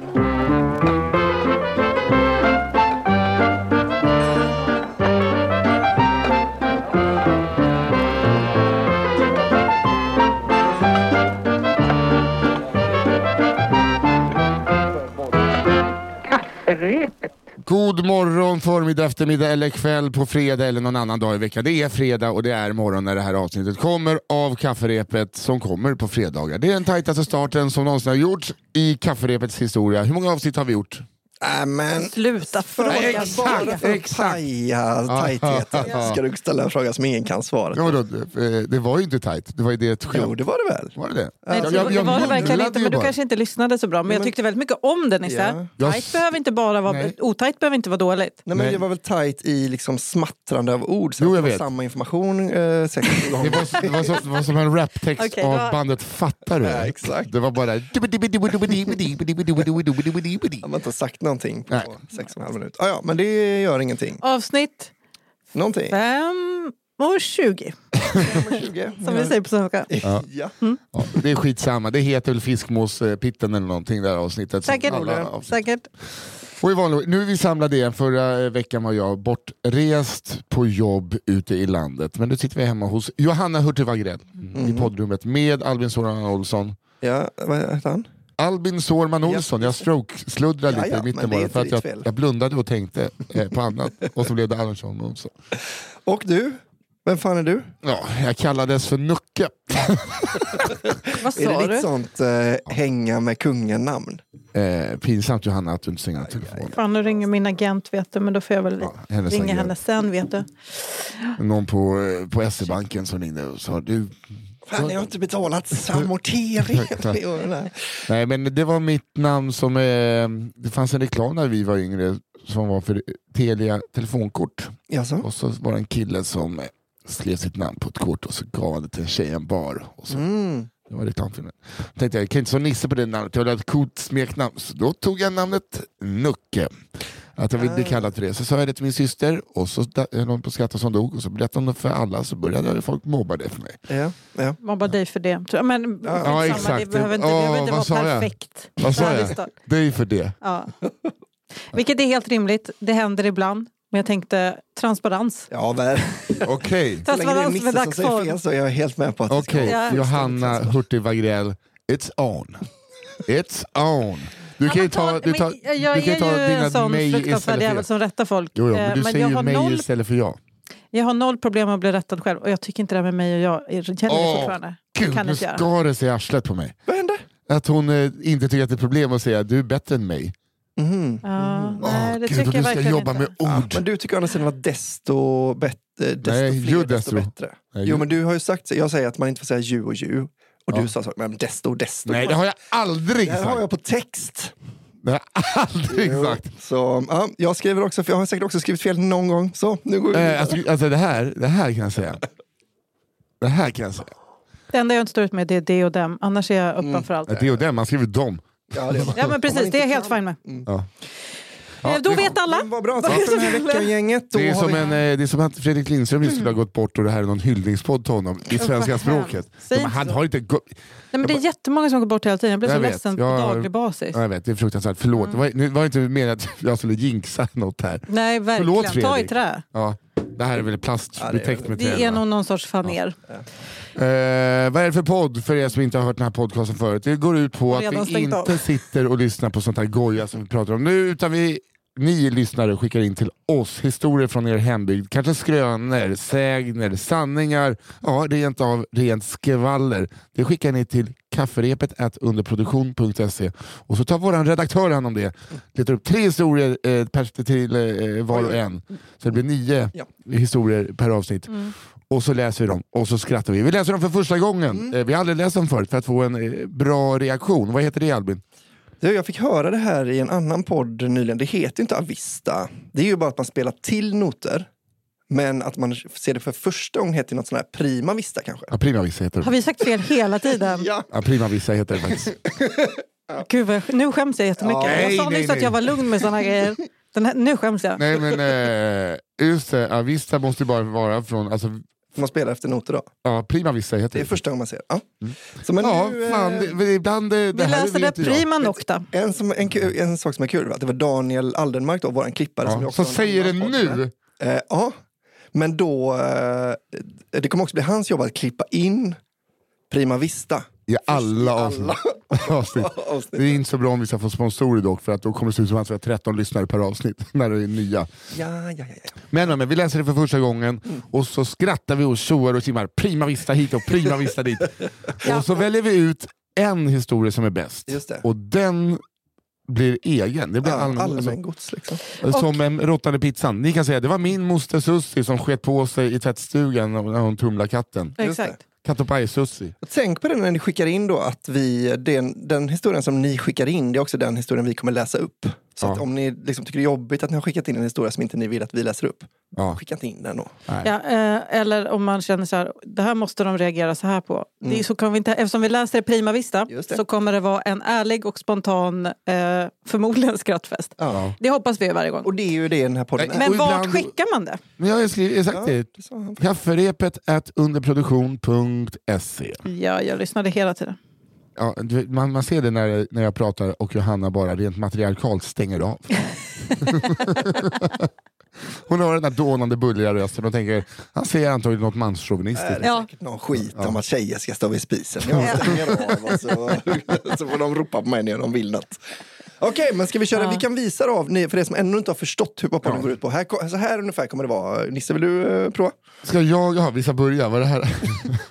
God förmiddag, eftermiddag eller kväll på fredag eller någon annan dag i veckan. Det är fredag och det är morgon när det här avsnittet kommer av kafferepet som kommer på fredagar. Det är den tajtaste starten som någonsin har gjorts i kafferepets historia. Hur många avsnitt har vi gjort? Äh, men Sluta fråga. Exakt, bara för att exakt. paja tajtheten ska du ställa en fråga som ingen kan svaret Ja, då, eh, det var ju inte tajt, det var ju det ett skämt. Jo, det var det väl? Var det det? Nej, Jag- det, jag- det jag var det verkligen inte, men du kanske inte lyssnade så bra. Men jag men- tyckte väldigt mycket om det Nisse. Ja. Jag Tajt behöver inte bara vara, Nej. otajt behöver inte vara dåligt. Nej, men det var väl tajt i liksom smattrande av ord, så Jo, jag det var vet. samma information eh, sex gånger. Det var, det, var så, det var som en raptext Okej, av då- bandet Fattar du? Ja, exakt. Det var bara... Jag har inte sagt någonting på Nej. sex och en halv minut. Ah, ja, men det gör ingenting. Avsnitt Någonting. 5 och 20, 20. som vi säger på svenska. Ja. Ja, det är skitsamma, det heter väl Fiskmåspitten eller någonting det här avsnittet. Säkert. alla avsnitt. Säkert. Och i vanlig, nu är vi samlade igen, förra eh, veckan var jag bortrest på jobb ute i landet. Men nu sitter vi hemma hos Johanna Hurtig Wagrell i poddrummet med Albin Sårman Olsson. ja, vad heter han? Albin Sårman. Olsson, jag stroke-sluddrade lite ja, i mitten bara för att jag, jag blundade och tänkte eh, på annat. Och så blev det Sårman Olsson. Och du? Vem fan är du? Ja, jag kallades för Nucke. Vad Är det sa ditt du? sånt eh, hänga med kungen-namn? Eh, pinsamt Johanna att du inte stänger av telefonen. Fan, nu ringer min agent vet du, men då får jag väl Ja, hennes ringa henne sen vet du. Någon på, eh, på SE-banken som ringde och sa du, Fan, jag har inte betalat amortering. Nej. Men det var mitt namn som, eh, det fanns en reklam när vi var yngre som var för Telia telefonkort. Jaså? Och så var det en kille som skrev sitt namn på ett kort och så gav han det till en tjej en bar. Och så, Mm. Det var reklamfilmen. Tänkte jag, jag kan inte så Nisse på det namnet, jag vill ha ett coolt smeknamn. Så då tog jag namnet Nucke. Att jag ville bli kallad för det. Så sa jag det till min syster och så hon på att skratta som dog. Och så berättade hon det för alla så började folk mobba det för mig. Ja, ja. Mobba dig för det. Så, Men, Ja, exakt. Det behöver inte, det Åh, behöver inte vad vara sa jag? perfekt. Vad sa jag? står. Det är ju för det. Ja. Vilket är helt rimligt. Det händer ibland. Men jag tänkte transparens. ja väl. Är Transparens med dagsform. fel så är jag helt med på att det ska Okej, vara Ja. Johanna Hurtig Wagrell, it's on. It's on. Du kan ju ta, du tar, men jag du kan ta ju dina en sån fruktansvärd istället för jävel jag. som rättar folk. Jo, jo, Eh, men du men säger jag ju har, mig noll, istället för jag. jag har noll problem med att bli rättad själv. Och jag tycker inte det här med mig och jag är- gäller Åh, fortfarande. Det Gud, kan nu inte skar det sig i arslet på mig. Vad hände? Att hon eh, inte tycker att det är problem att säga du är bättre än mig. Mhm. Ja, Åh, nej, det Gud, tycker jag du ska jobba inte. med Ja, ord. men du tycker å andra sidan att desto, bättre, desto Nej, fler, ju desto desto. bättre. Nej, Jo men du har ju sagt, jag säger att man inte får säga ju och ju. Och Ja. du sa så, men desto, desto. Nej, det har jag aldrig Det här har sagt. jag på text. Det har jag aldrig Jo, sagt. Så, ja, jag skriver också, för jag har säkert också skrivit fel någon gång. Så nu går vi Eh, alltså, alltså det, här, det här kan jag säga. Det här kan jag säga. Det enda jag inte står ut med det är det och dem. Annars är jag öppen för allt. Det är och den, man skriver dem. Ja, det Ja men precis, det är jag helt fine med. Ja. Eh, Då det- vet alla. Vad bra, tack för den här veckan gänget. Då Det är, som en, eh, det är som att Fredrik Lindström just skulle ha gått bort och det här är någon hyllningspodd till honom i svenska språket. inte han så. har inte gått... Nej, men det är jättemånga som går bort hela tiden. Jag blir så Jag vet. ledsen på Jag- daglig basis. Ja, jag vet, det är fruktansvärt. Förlåt, det var, nu var det inte meningen att jag skulle jinxa något här. Nej Förlåt, verkligen, ta i Fredrik. trä. Ja, det här är väl plast, Ja, det är betäckt med trä. är va? nog någon sorts faner. Eh, vad är det för podd för er som inte har hört den här podcasten förut? Det går ut på att vi inte av. sitter och lyssnar på sånt här goja som vi pratar om nu, utan vi, ni lyssnare skickar in till oss historier från er hembygd. Kanske skrönor, sägner, sanningar, ja rent av rent skvaller. Det skickar ni till kafferepet underproduktion.se och så tar vår redaktör hand om det. Letar upp tre historier eh, per, till eh, var och en. Så det blir nio Ja. historier per avsnitt. Och så läser vi dem och så skrattar vi. Vi läser dem för första gången. Eh, Vi har aldrig läst dem förut för att få en eh, bra reaktion. Vad heter det Albin? Du, jag fick höra det här i en annan podd nyligen. Det heter ju inte Avista. Det är ju bara att man spelar till noter. Men att man ser det för första gången heter något sånt här Prima Vista kanske. Ja, Prima Vissa heter Har det. vi sagt fel hela tiden? Ja. Ja, Prima Vissa heter det faktiskt. Gud, vad jag, nu skäms jag jättemycket. Ja. jag sa Nej, nyss nej, att jag var lugn med såna grejer. Den här, nu skäms jag. Nej men eh, just det, Avista måste ju bara vara från, alltså, Man spelar efter noter då. Ja, Prima Vista heter Det är det. första gången man ser. Ja. Så men Ja, nu, eh, fan, det, det- ibland det, det Vi läser det prima nocta. En, som, en, kul- en sak som är kul att det var Daniel Aldenmark, då, vår klippare. som Ja, också som en säger det nu. Eh, ja, men då... Eh, det kommer också bli hans jobb att klippa in Prima Vista. I alla I avsnitt. alla avsnitt. avsnitt. Det är inte så bra om vi ska få sponsorer dock, för att då kommer det se ut som att vi har 13 lyssnare per avsnitt när det är nya. Ja, ja, ja, ja. Men, men vi läser det för första gången och så skrattar vi och tjoar och simmar prima vista hit och prima vista dit. Och så väljer vi ut en historia som är bäst. Just det. Och den blir egen. Det blir Ja, allmän, alltså, allmängods liksom. som en råttande pizzan. Ni kan säga det var min moster Sussi som sket på sig i tvättstugan när hon tumlade katten. Just Exakt. Katt Sussi. Tänk på det när ni skickar in då att vi, den, den historien som ni skickar in, det är också den historien vi kommer läsa upp. Så att Ja. om ni liksom tycker det är jobbigt att ni har skickat in en historia som inte ni vill att vi läser upp, Ja. skicka inte in den då. Ja, eh, eller om man känner så här, det här måste de reagera så här på. Det är, så kommer vi inte, eftersom vi läser det prima vista Mm. Det. så kommer det vara en ärlig och spontan, eh, förmodligen skrattfest. Ja. Det hoppas vi varje gång. Och det är ju det den här podden är. Men och vart ibland- skickar man det? Men jag har skrivit exakt det. det. Kafferepet at underproduktion.se. Ja, jag lyssnade hela tiden. Ja, du man, man ser det när, när jag pratar och Johanna bara rent matriarkalt stänger av. Hon har den där dånande bulliga rösten och tänker, han säger antagligen något Det manschauvinistiskt. är Ja. säkert någon skit om att tjejer ska stå vid spisen. Jag stänger av och så, så får de ropa på mig när de vill något. Okej, men ska vi köra? Ja. Vi kan visa av, ni- för er som ännu inte har förstått hur podden går ut på. Här, så här ungefär kommer det vara. Nisse, vill du eh, prova? Ska jag, ja vi ska börja, vad är det här?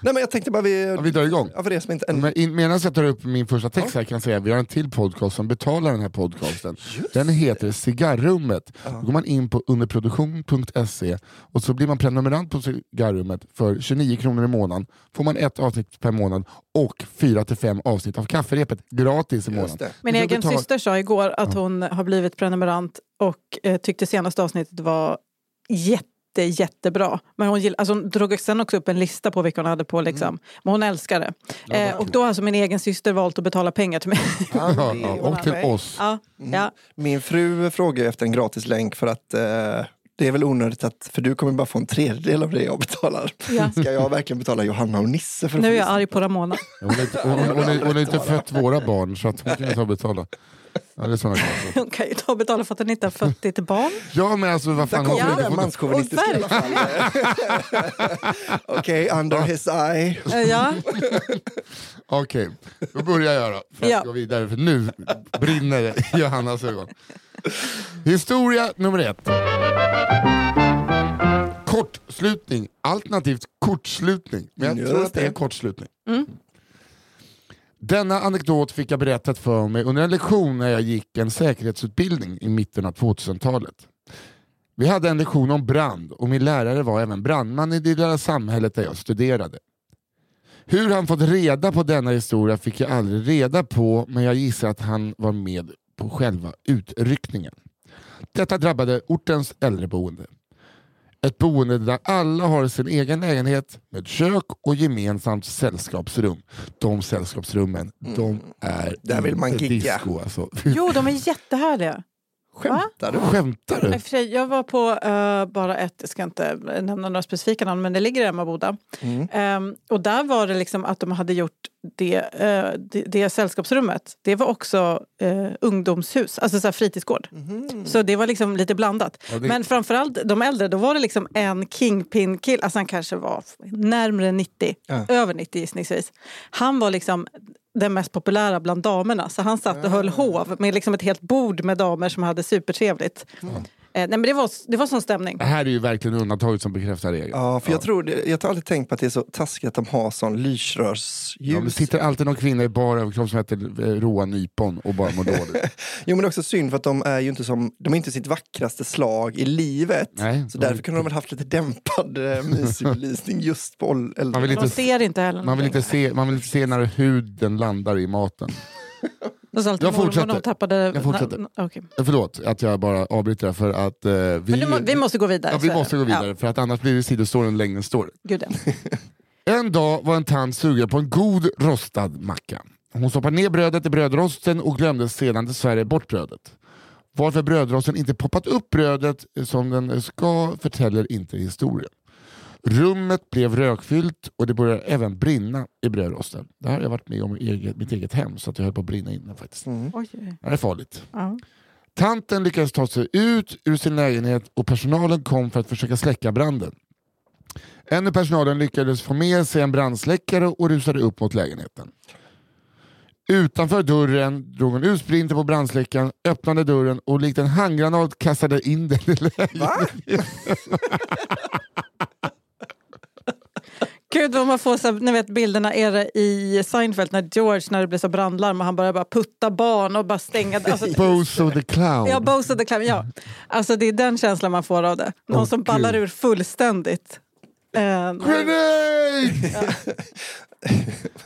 Nej, men jag tänkte bara vi... Ja, vi drar igång. Ja, för er som inte ännu... Men in, medan jag tar upp min första text här kan jag säga att vi har en till podcast som betalar den här podcasten. Den heter Cigarrummet. Då går man in på underproduktion.se och så blir man prenumerant på Cigarrummet för 29 kronor i månaden. Får man ett avsnitt per månad och fyra till fem avsnitt av kafferepet gratis i månaden. det. Min egen betal- syster sa igår att hon har blivit prenumerant och eh, tyckte senaste avsnittet var jätte jättebra. Men hon, gill, alltså hon drog sen också upp en lista på vilka hon hade på. Liksom. Men hon älskar det. eh, och då har alltså min egen syster valt att betala pengar till mig. Ja, Ja, ja, och till oss. ja, ja. Min fru frågar ju efter en gratis länk för att eh, det är väl onödigt att, för du kommer bara få en tredjedel av det jag betalar. Ja. Ska jag verkligen betala Johanna och Nisse för att Nu är jag arg på Ramona. Hon har inte, hon, hon, hon, är- hon har inte fött våra barn så att hon kan och betala. Ja, det är såna. Hon kan ju ta och betala för att hon inte har fött ditt barn. ja men alltså vad Där fan. kommer hon- den manschauvinistiska i alla fall. Okej, under his eye. Eh, ja. Okej, då börjar jag då. För att Ja. gå vidare, för nu brinner det i Johannas ögon. Historia nummer ett. Kortslutning, alternativt kortslutning. Men jag Just tror att det är kortslutning. Denna anekdot fick jag berättat för mig under en lektion när jag gick en säkerhetsutbildning i mitten av 2000-talet. Vi hade en lektion om brand och min lärare var även brandman i det lilla samhället där jag studerade. Hur han fått reda på denna historia fick jag aldrig reda på men jag gissar att han var med på själva utryckningen. Detta drabbade ortens äldreboende. Ett boende där alla har sin egen lägenhet med kök och gemensamt sällskapsrum. De sällskapsrummen, de är Där vill man inte gigga. disco alltså. Jo, de är jättehärliga. Skämtar du? Skämtar du? sig, Jag var på eh, bara ett, jag ska inte nämna några specifika namn, men det ligger i Emmaboda. Mm. Ehm, och där var det liksom att de hade gjort det, eh, det, det sällskapsrummet. Det var också eh, ungdomshus, alltså så här fritidsgård. Mhm. Så det var liksom lite blandat. Ja, det- Men framförallt de äldre, då var det liksom en kingpin-kill, alltså han kanske var närmare 90, Ja. över 90 gissningsvis. Han var liksom den mest populära bland damerna. Så han satt och höll hov med liksom ett helt bord med damer som hade supertrevligt. Eh, nej, men det var, det var sån stämning. Det här är ju verkligen undantaget som bekräftar regeln. Ja, för jag tror det, jag har alltid tänkt på att det är så taskigt att de har sån lysrörsljus. Ja, det sitter alltid någon kvinna i bar överkropp som heter eh, Roa Nypon och bara mår dåligt. Jo men det är också synd för att de är ju inte som, de är inte sitt vackraste slag i livet. Nej, så därför kunde de väl haft lite dämpad eh, mysig belysning just på ål- äldre. Man vill De inte, ser inte heller man vill inte, se, man vill inte se när huden landar i maten. Jag fortsätter. De tappade... Jag fortsätter. Na-. Eh, Förlåt att jag bara avbryter för att eh, vi... Må, vi måste gå vidare. ja, vi måste gå vidare för att annars blir det sidostoryn längre än story. Ja, gud ja. En dag var en tant sugen på en god rostad macka. Hon stoppade ner brödet i brödrosten och glömde sedan dessvärre bort brödet. Varför brödrosten inte poppat upp brödet som den ska förtäller inte historien. Rummet blev rökfyllt och det började även brinna i brödrosten. Det här har jag varit med om i eget, mitt eget hem så att jag höll på att brinna inne faktiskt. Mm. Det här är farligt. Ja. Tanten lyckades ta sig ut ur sin lägenhet och personalen kom för att försöka släcka branden. En i personalen lyckades få med sig en brandsläckare och rusade upp mot lägenheten. Utanför dörren drog hon ut sprinten på brandsläckaren, öppnade dörren och likt en handgranat kastade in den i lägenheten. Gud vad man får så, här, ni vet bilderna är det i Seinfeld när George när det blir så brandlarm och han börjar bara putta barn och bara stänga. Alltså, Bozo the clown. ja, Bozo the Clown, ja. Alltså det är den känslan man får av det. Någon Åh, som ballar Gud. ur fullständigt. Eh, Grenade!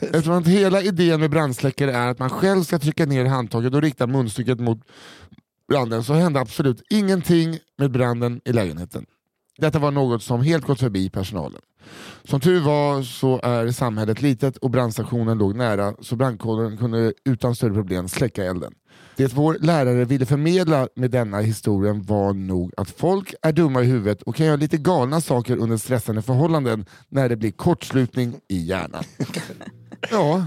Eftersom att hela idén med brandsläckare är att man själv ska trycka ner handtaget och rikta munstycket mot branden så hände absolut ingenting med branden i lägenheten. Detta var något som helt gått förbi personalen. Som tur var så är samhället litet och brandstationen låg nära så brandkåren kunde utan större problem släcka elden. Det vår lärare ville förmedla med denna historien var nog att folk är dumma i huvudet och kan göra lite galna saker under stressande förhållanden när det blir kortslutning i hjärnan. Ja,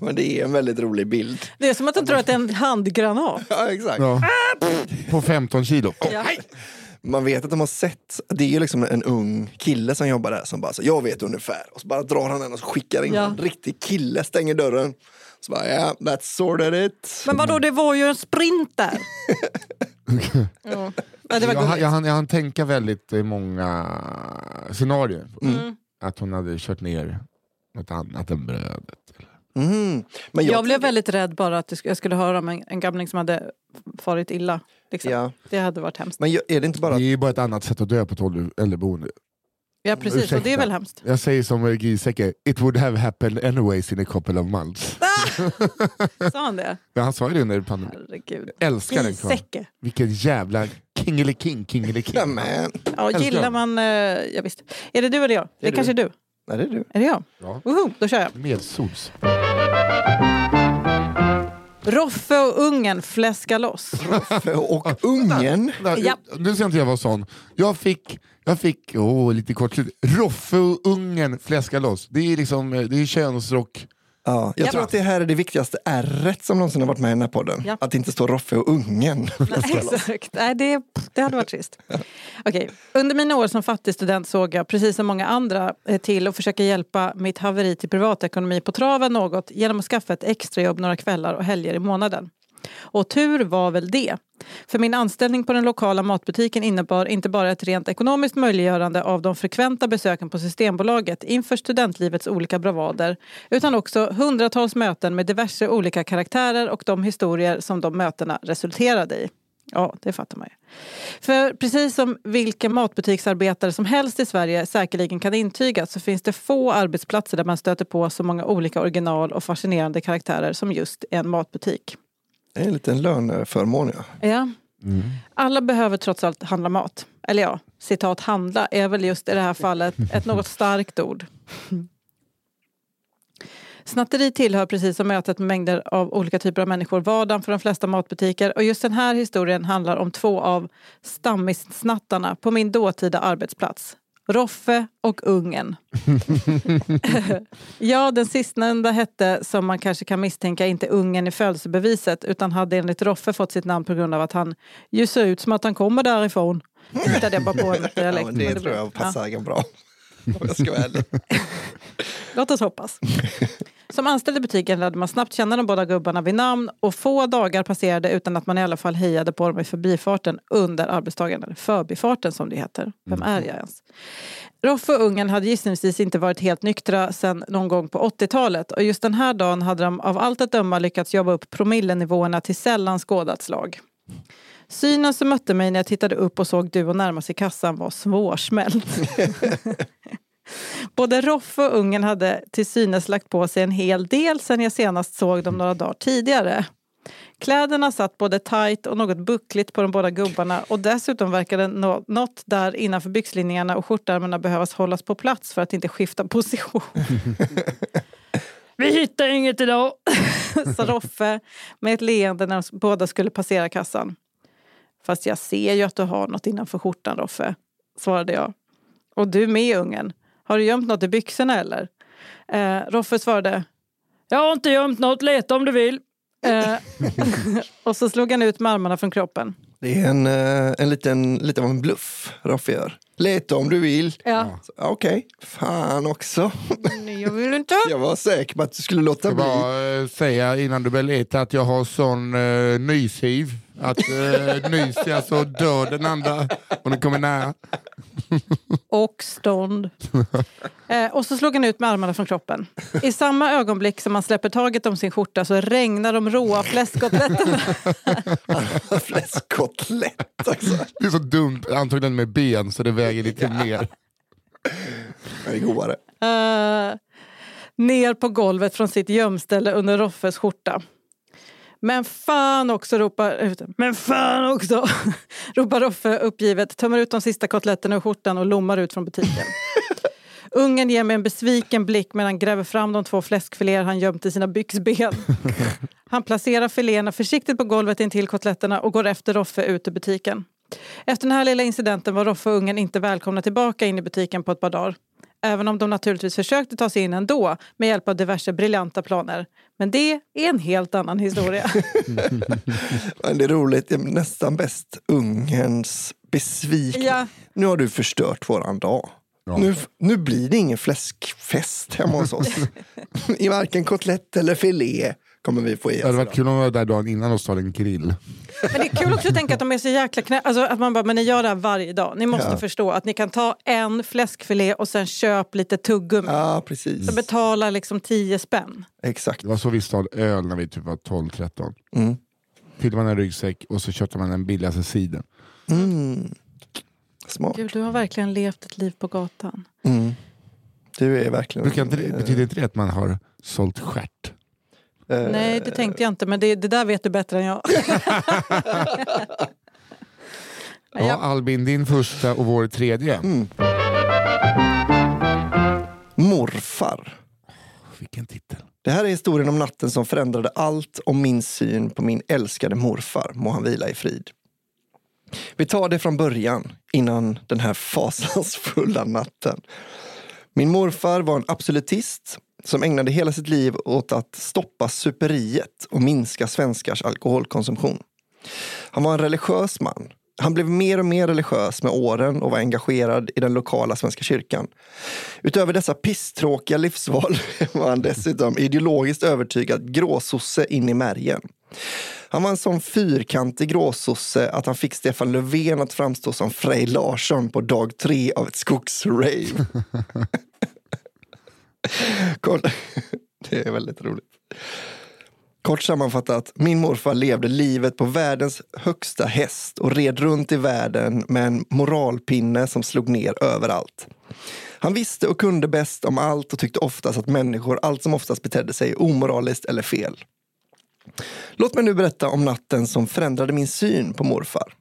Men det är en väldigt rolig bild. det är som att de tror att det är en handgranat. Ja, exakt. ja. På 15 kilo. Ja. Man vet att de har sett, det är ju liksom en ung kille som jobbar där som bara så, jag vet ungefär. Och så bara drar han den och så skickar in Ja. en riktig kille, stänger dörren. Så bara, ja, that's sorted it. Men vadå, det var ju en sprint där. ja. Ja, det var Jag, gulligt. jag, hann, jag hann tänka väldigt i många scenarier. Mm. Att hon hade kört ner något annat än brödet. Mm. Men Jag, jag, blev väldigt rädd bara att det jag skulle höra om en, en gamling som hade farit illa. Liksom. Ja. Det hade varit hemskt. Men är det inte bara Det är ju bara ett annat sätt att dö på ett äldreboende. Ja precis, och det är Ursäkta. väl hemskt. Jag säger som eh, Giesecke, it would have happened anyways in a couple of months. Sa han det? Men han sa ju det under pandemin. Herregud. Älskar den karln. Vilken jävla kingeliking, kingeliking. Ja, Ja, gillar man... Uh, ja, visst. Är det du eller jag? Det är du. kanske du. Nej, det är du. Är det jag? Ja. Woho, då kör jag. Medsols. Roffe och ungen fläskar loss. Och ungen. Ja. Nu ska inte jag vara sån. Jag fick, jag fick åh, lite kort slut. Roffe och ungen fläskar loss. Det är liksom eh, det är könsrock. Ja, jag Ja. tror att det här är det viktigaste r som någonsin har varit med i den här podden. Ja. Att det inte står Roffe och ungen. Exakt. Nej, det, det hade varit trist. Okej. Under mina år som fattigstudent såg jag, precis som många andra, eh, till att försöka hjälpa mitt haveri till privatekonomi på traven något genom att skaffa ett extrajobb några kvällar och helger i månaden. Och tur var väl det. För min anställning på den lokala matbutiken innebar inte bara ett rent ekonomiskt möjliggörande av de frekventa besöken på Systembolaget inför studentlivets olika bravader utan också hundratals möten med diverse olika karaktärer och de historier som de mötena resulterade i. Ja, det fattar man ju. För precis som vilken matbutiksarbetare som helst i Sverige säkerligen kan intyga så finns det få arbetsplatser där man stöter på så många olika original och fascinerande karaktärer som just en matbutik. Det är en liten löneförmån. Ja. Ja. Alla behöver trots allt handla mat. Eller ja, citat handla är väl just i det här fallet ett något starkt ord. Snatteri tillhör precis som mötet med mängder av olika typer av människor vardagen för de flesta matbutiker och just den här historien handlar om två av stammissnattarna på min dåtida arbetsplats. Roffe och Ungen. ja, den sistnämnda hette, som man kanske kan misstänka, inte Ungen i födelsebeviset utan hade enligt Roffe fått sitt namn på grund av att han ju ser ut som att han kommer därifrån. Hittade jag bara på en Ja, dialekt. men det men tror jag passar ja. bra. Om jag ska vara ärlig. Låt oss hoppas. Som anställd i butiken lärde man snabbt känna de båda gubbarna vid namn och få dagar passerade utan att man i alla fall hejade på dem i förbifarten under arbetstagaren. eller förbifarten som det heter. Vem är jag ens? Roffe och ungen hade gissningsvis inte varit helt nyktra sedan någon gång på 80-talet och just den här dagen hade de av allt att döma lyckats jobba upp promillenivåerna till sällan skådat slag. Synen som mötte mig när jag tittade upp och såg Duo närma sig kassan var svårsmält. Både Roffe och ungen hade till synes lagt på sig en hel del sen jag senast såg dem några dagar tidigare. Kläderna satt både tajt och något buckligt på de båda gubbarna och dessutom verkade nå- något där innanför byxlinningarna och skjortärmarna behövas hållas på plats för att inte skifta position. Vi hittar inget idag, sa Roffe med ett leende när de båda skulle passera kassan. Fast jag ser ju att du har något innanför skjortan, Roffe, svarade jag. Och du med, ungen. Har du gömt något i byxorna eller? Eh, Roffe svarade. Jag har inte gömt något, leta om du vill. Eh, och så slog han ut med armarna från kroppen. Det är en, eh, en liten, lite av en bluff Roffe gör. Leta om du vill. Ja. Så, Okej, fan också. Nej, jag vill inte. Jag var säker på att du skulle låta Jag bli. bara eh, säga innan du börjar leta att jag har sån eh, nyshiv. Att eh, nys är alltså dör den andra om den kommer nära. Och stånd. Eh, och så slog han ut med armarna från kroppen. I samma ögonblick som han släpper taget om sin skjorta så regnar de råa fläskkotletterna. Fläskkotlett också. Det är så dumt, antagligen med ben så det väger lite mer. Det är godare. Eh, ner på golvet från sitt gömställe under Roffes skjorta. Men fan också, ropar... Men fan också! ropar Roffe uppgivet, tömmer ut de sista kotletterna ur skjortan och lommar ut från butiken. Ungen ger mig en besviken blick medan han gräver fram de två fläskfiléer han gömt i sina byxben. Han placerar filéerna försiktigt på golvet intill kotletterna och går efter Roffe ut ur butiken. Efter den här lilla incidenten var Roffe och ungen inte välkomna tillbaka in i butiken på ett par dagar. Även om de naturligtvis försökte ta sig in ändå med hjälp av diverse briljanta planer. Men det är en helt annan historia. Men det är roligt, det är nästan bäst ungens besvikelse. Ja. Nu har du förstört våran dag. Ja. Nu, nu blir det ingen fläskfest hemma hos oss. I varken kotlett eller filé kommer vi få i Det hade oss. varit kul om vi var där dagen innan och stod en grill. Men det är kul också att tänka att de är så jäkla knä... Alltså att man bara, men ni gör det här varje dag. Ni måste Ja. förstå att ni kan ta en fläskfilé och sen köp lite tuggummi. Ja, precis. Så betala liksom 10 spänn. Exakt. Det var så vi stal öl när vi typ var 12-13. Mm. Fyllde man en ryggsäck och så köpte man den billigaste sidan. Mm. Smart. Gud, du har verkligen levt ett liv på gatan. Mm. Du är verkligen... Brukar inte det, betyder inte det att man har sålt stjärt? Eh, Nej, det tänkte jag inte, men det, det där vet du bättre än jag. Ja, Ja. Albin, din första och vår tredje. Mm. Morfar. Vilken titel. Det här är historien om natten som förändrade allt om min syn på min älskade morfar. Må han vila i frid. Vi tar det från början, innan den här fasansfulla natten. Min morfar var en absolutist som ägnade hela sitt liv åt att stoppa superiet och minska svenskars alkoholkonsumtion. Han var en religiös man. Han blev mer och mer religiös med åren och var engagerad i den lokala Svenska kyrkan. Utöver dessa pisstråkiga livsval var han dessutom ideologiskt övertygad gråsosse in i märgen. Han var en sån fyrkantig gråsosse att han fick Stefan Löfven att framstå som Frej Larsson på dag tre av ett skogsrave. Kort- Det är väldigt roligt. Kort sammanfattat, min morfar levde livet på världens högsta häst och red runt i världen med en moralpinne som slog ner överallt. Han visste och kunde bäst om allt och tyckte oftast att människor allt som oftast betedde sig omoraliskt eller fel. Låt mig nu berätta om natten som förändrade min syn på morfar.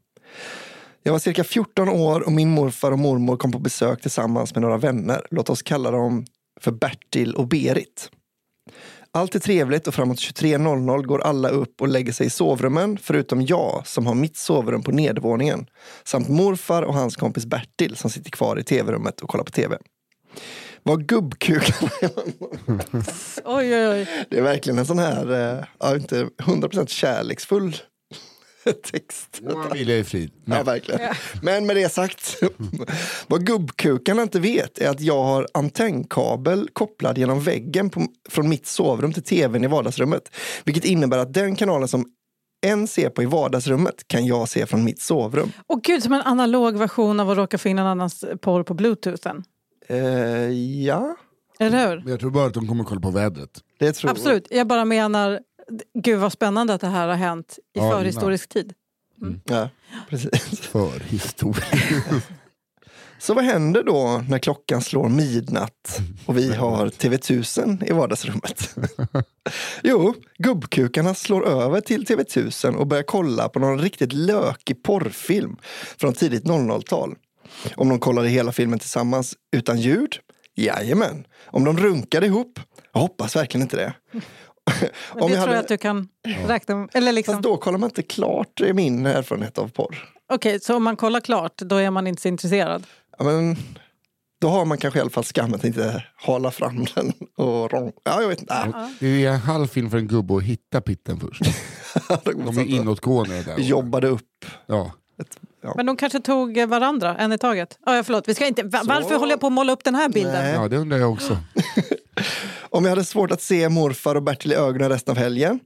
Jag var cirka 14 år och min morfar och mormor kom på besök tillsammans med några vänner. Låt oss kalla dem för Bertil och Berit. Allt är trevligt och framåt 23.00 går alla upp och lägger sig i sovrummen förutom jag som har mitt sovrum på nedervåningen samt morfar och hans kompis Bertil som sitter kvar i tv-rummet och kollar på tv. Vad gubbkukarna Oj, oj, oj. Det är verkligen en sån här, eh, ja, inte 100% kärleksfull text. Må han vila i frid. Ja, Men, verkligen. Men med det sagt, vad gubbkukarna inte vet är att jag har antennkabel kopplad genom väggen på, från mitt sovrum till tvn i vardagsrummet. Vilket innebär att den kanalen som en ser på i vardagsrummet kan jag se från mitt sovrum. Och gud, som en analog version av att råka få in en annans porr på bluetoothen. Eh, ja, Eller hur? jag tror bara att de kommer kolla på vädret. det tror Absolut. Jag bara menar, gud vad spännande att det här har hänt i Ja, förhistorisk tid. Ja, precis. För historia. Så vad händer då när klockan slår midnatt och vi har TV1000 i vardagsrummet? jo, gubbkukarna slår över till TV1000 och börjar kolla på någon riktigt lökig porrfilm från tidigt 00-tal. Om de kollade hela filmen tillsammans utan ljud? Jajamän. Om de runkade ihop? Jag hoppas verkligen inte det. Men det tror jag att du kan räkna med. Eller liksom. Fast då kollar man inte klart, det är min erfarenhet av porr. Okej, så om man kollar klart, då är man inte så intresserad? Ja, men, Då har man kanske i alla fall skam att inte hala fram den och rång. Ja, jag vet inte. Det är en halv film för en gubbe att hitta pitten först. De är inåtgående där. Vi jobbade upp. Ja. Ett, ja. Men de kanske tog varandra, en i taget. Oh, ja, förlåt, vi ska inte, va- varför håller jag på att måla upp den här bilden? Nej. ja, det undrar jag också. Om jag hade svårt att se morfar och Bertil i ögonen resten av helgen?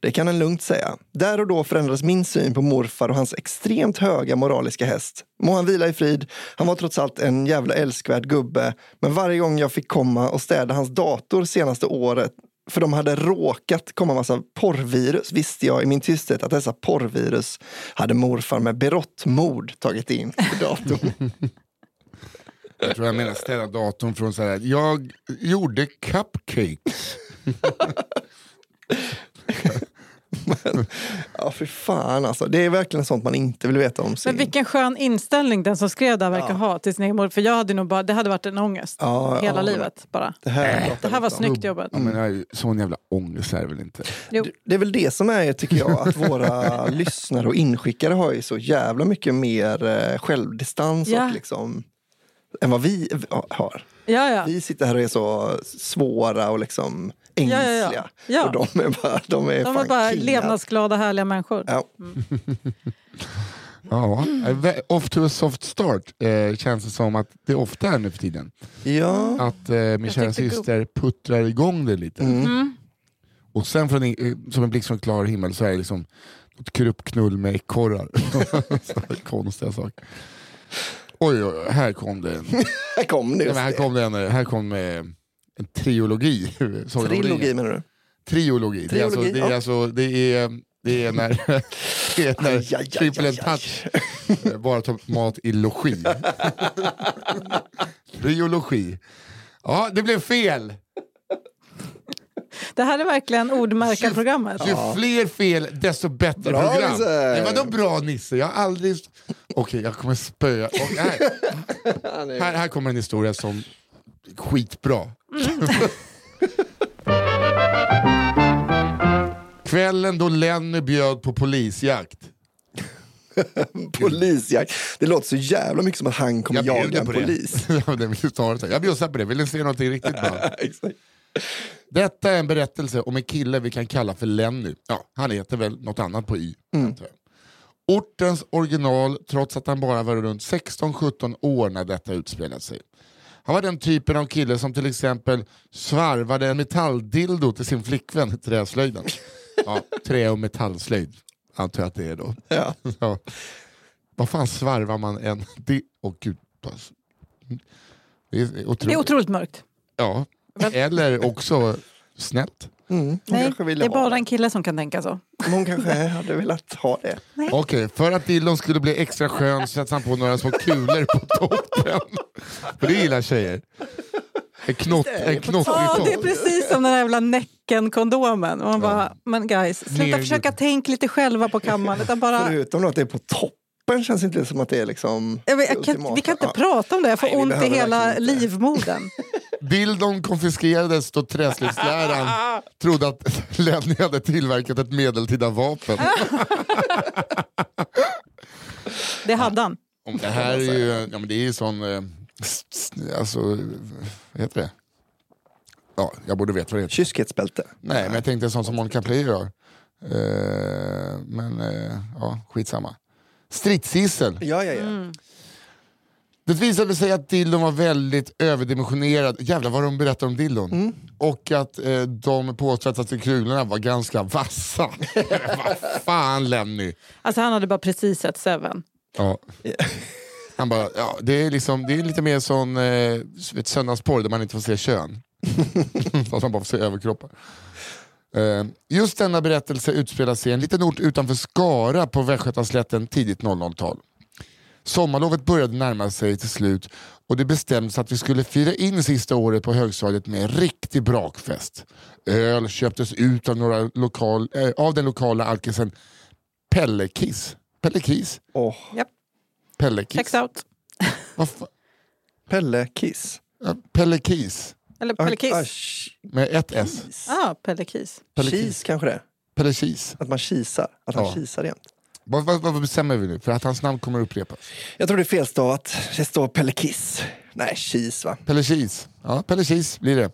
Det kan en lugnt säga. Där och då förändrades min syn på morfar och hans extremt höga moraliska häst. Må han vila i frid. Han var trots allt en jävla älskvärd gubbe. Men varje gång jag fick komma och städa hans dator senaste året för de hade råkat komma massa porrvirus visste jag i min tysthet att dessa porrvirus hade morfar med berått mod tagit in i datorn. Jag tror jag menar ställa datorn från så här. Jag gjorde cupcakes. ja, för fan alltså. Det är verkligen sånt man inte vill veta om sin... Men vilken skön inställning den som skrev det verkar ha till sin egen mor. För jag hade nog bara, det hade varit en ångest Ja, hela ja. livet bara. Det här, pratar Det här var snyggt jobbat. Ja, men sån jävla ångest är det väl inte? Jo. Det är väl det som är, tycker jag, att våra lyssnare och inskickare har ju så jävla mycket mer eh, självdistans Ja. och liksom, än vad vi har. Ja, ja. Vi sitter här och är så svåra och liksom ja, ängsliga. ja. Ja. Och de är bara, de är De är bara kingar. levnadsglada, härliga människor. Ja. Ja, off to a soft start eh, känns det som att det ofta är nu för tiden. ja. Att eh, min kära tyckte go- syster puttrar igång det lite. Mm. Och sen från, eh, som en blixt från klar himmel så är det liksom något kruppknull med ekorrar. Konstiga saker. Oj, oj, här kom det en, Här kom det. Nej, här det. kom det en, här kom en du Trilogi det? menar du? Triologi. Det är alltså, det är, ja. alltså, det är, det är när, det är när and Touch eh, bara tar mat i logi. Triologi. Ja, det blev fel. Det här är verkligen ordmärkarprogrammet. Ju fler fel, desto bättre Bra, program. Nisse. Nej, vadå bra Nisse? Jag har aldrig... Okej, jag kommer spöa. Och här, här, här kommer en historia som skitbra. Kvällen då Lenny bjöd på polisjakt. Polisjakt. Det låter så jävla mycket som att han kommer Jag jaga en polis. Snarare jag bjussar på det, vill ni se någonting riktigt bra? Detta är en berättelse om en kille vi kan kalla för Lenny. Ja, han heter väl något annat på Y. jag. Ortens original trots att han bara var runt 16-17 år när detta utspelade sig. Han var den typen av kille som till exempel svarvade en metalldildo till sin flickvän i träslöjden. Ja, trä och metallslöjd antar jag att det är då. Ja. Ja. Vad fan svarvar man en... Åh gud. pass. Det är otroligt. Det är otroligt mörkt. Ja, eller också snällt. Mm. Nej, det är bara en kille som kan tänka så. Men Hon kanske hade velat ha det. Okej, för att dillon skulle bli extra skön sätter han på några små kulor på toppen. För det gillar tjejer. En, knott, en knottrig Ja, det är precis som den här jävla Näcken-kondomen. Man bara, men guys, sluta Ner- försöka tänka lite själva på kammaren. Utan bara, Förutom att det är på toppen känns inte det som att det är liksom jag vet, det jag kan, vi kan inte Ja. prata om det, jag får Nej, ont i hela livmodern. Dildon konfiskerades då träslöjdsläraren trodde att Lenny hade tillverkat ett medeltida vapen. Det hade han. Om det här är ju ja, men det är ju sån... eh, Alltså, vad heter det? Ja, jag borde veta vad det heter. Kyskhetsbälte. Nej, men jag tänkte sånt som Monica Player gör. Eh, men eh, ja, skitsamma. Stridsgissel. Ja, ja, ja. Mm. Det visade sig att dildon var väldigt överdimensionerad. Jävlar vad de berättar om dildon. Och att eh, de påstått att kulorna var ganska vassa. vad fan Lenny. Alltså han hade bara precis sett Seven. Ja. Han bara, ja, det, är liksom, det är lite mer sån eh, söndagsporr där man inte får se kön. Fast man bara får se överkroppar. Eh, just denna berättelse utspelar sig i en liten ort utanför Skara på Västgötaslätten tidigt 00-tal. Sommarlovet började närma sig till slut och det bestämdes att vi skulle fira in sista året på högstadiet med en riktig brakfest. Öl köptes ut av, några lokal, eh, av den lokala alkisen Pelle Kiss. Pelle Kiss? Åh, Pelle Kiss? Checks out. Pelle Kiss. ja, Pelle Kiss. Eller Pelle Ah, Kiss. sh- Med ett S. Ah, Pelle Kiss. Pelle Kiss. kanske det. Pelle Kiss. Att man kisar. Att han Ja. kisar jämt. Vad, vad, vad bestämmer vi nu? För att hans namn kommer upprepas. Jag tror det är felstavat. Det står Pelle Kiss. Nej, Kis va? Pelle Kis. Ja, Pelle Kis blir det.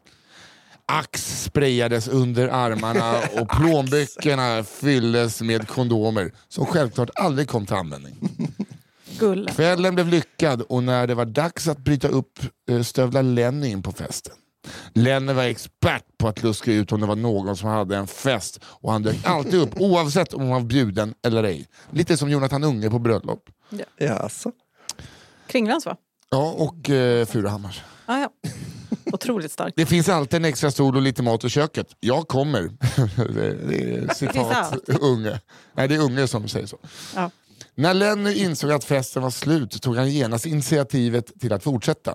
Ax sprayades under armarna och plånböckerna fylldes med kondomer som självklart aldrig kom till användning. Kvällen blev lyckad och när det var dags att bryta upp eh, stövlar Lenny in på festen. Lenny var expert på att luska ut om det var någon som hade en fest och han dök alltid upp oavsett om han var bjuden eller ej. Lite som Jonathan Unge på bröllop. Ja, alltså. Kringlands va? Ja, och eh, Furahammars. Ah, ja. Otroligt starkt. Det finns alltid en extra stol och lite mat i köket. Jag kommer. det, det är citat. Unge. Nej, det är Unge som säger så. Ja. När Lenny insåg att festen var slut tog han genast initiativet till att fortsätta.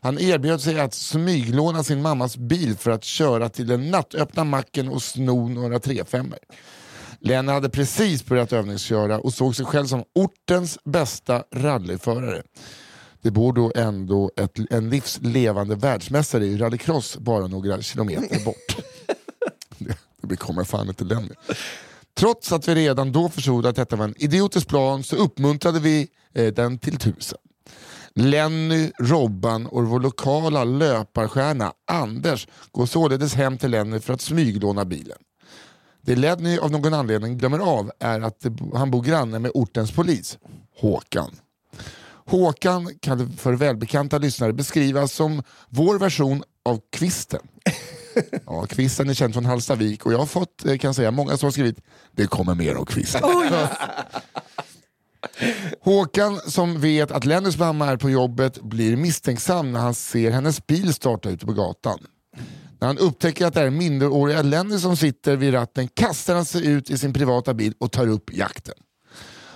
Han erbjöd sig att smyglåna sin mammas bil för att köra till den nattöppna macken och sno några 35 Lenny hade precis börjat övningsköra och såg sig själv som ortens bästa rallyförare. Det bor då ändå ett, en livslevande världsmästare i rallycross bara några kilometer bort. det, det kommer fan inte Lenny. Trots att vi redan då förstod att detta var en idiotisk plan så uppmuntrade vi eh, den till tusen. Lenny, Robban och vår lokala löparstjärna Anders går således hem till Lenny för att smyglåna bilen. Det Lenny av någon anledning glömmer av är att han bor granne med ortens polis, Håkan. Håkan kan för välbekanta lyssnare beskrivas som vår version av Kvisten. Ja, Kvisten är känd från Hallstavik och jag har fått, eh, kan jag säga, många som har skrivit det kommer mer om Kvisten. Håkan som vet att Lennys mamma är på jobbet blir misstänksam när han ser hennes bil starta ute på gatan. När han upptäcker att det är minderåriga Lenny som sitter vid ratten kastar han sig ut i sin privata bil och tar upp jakten.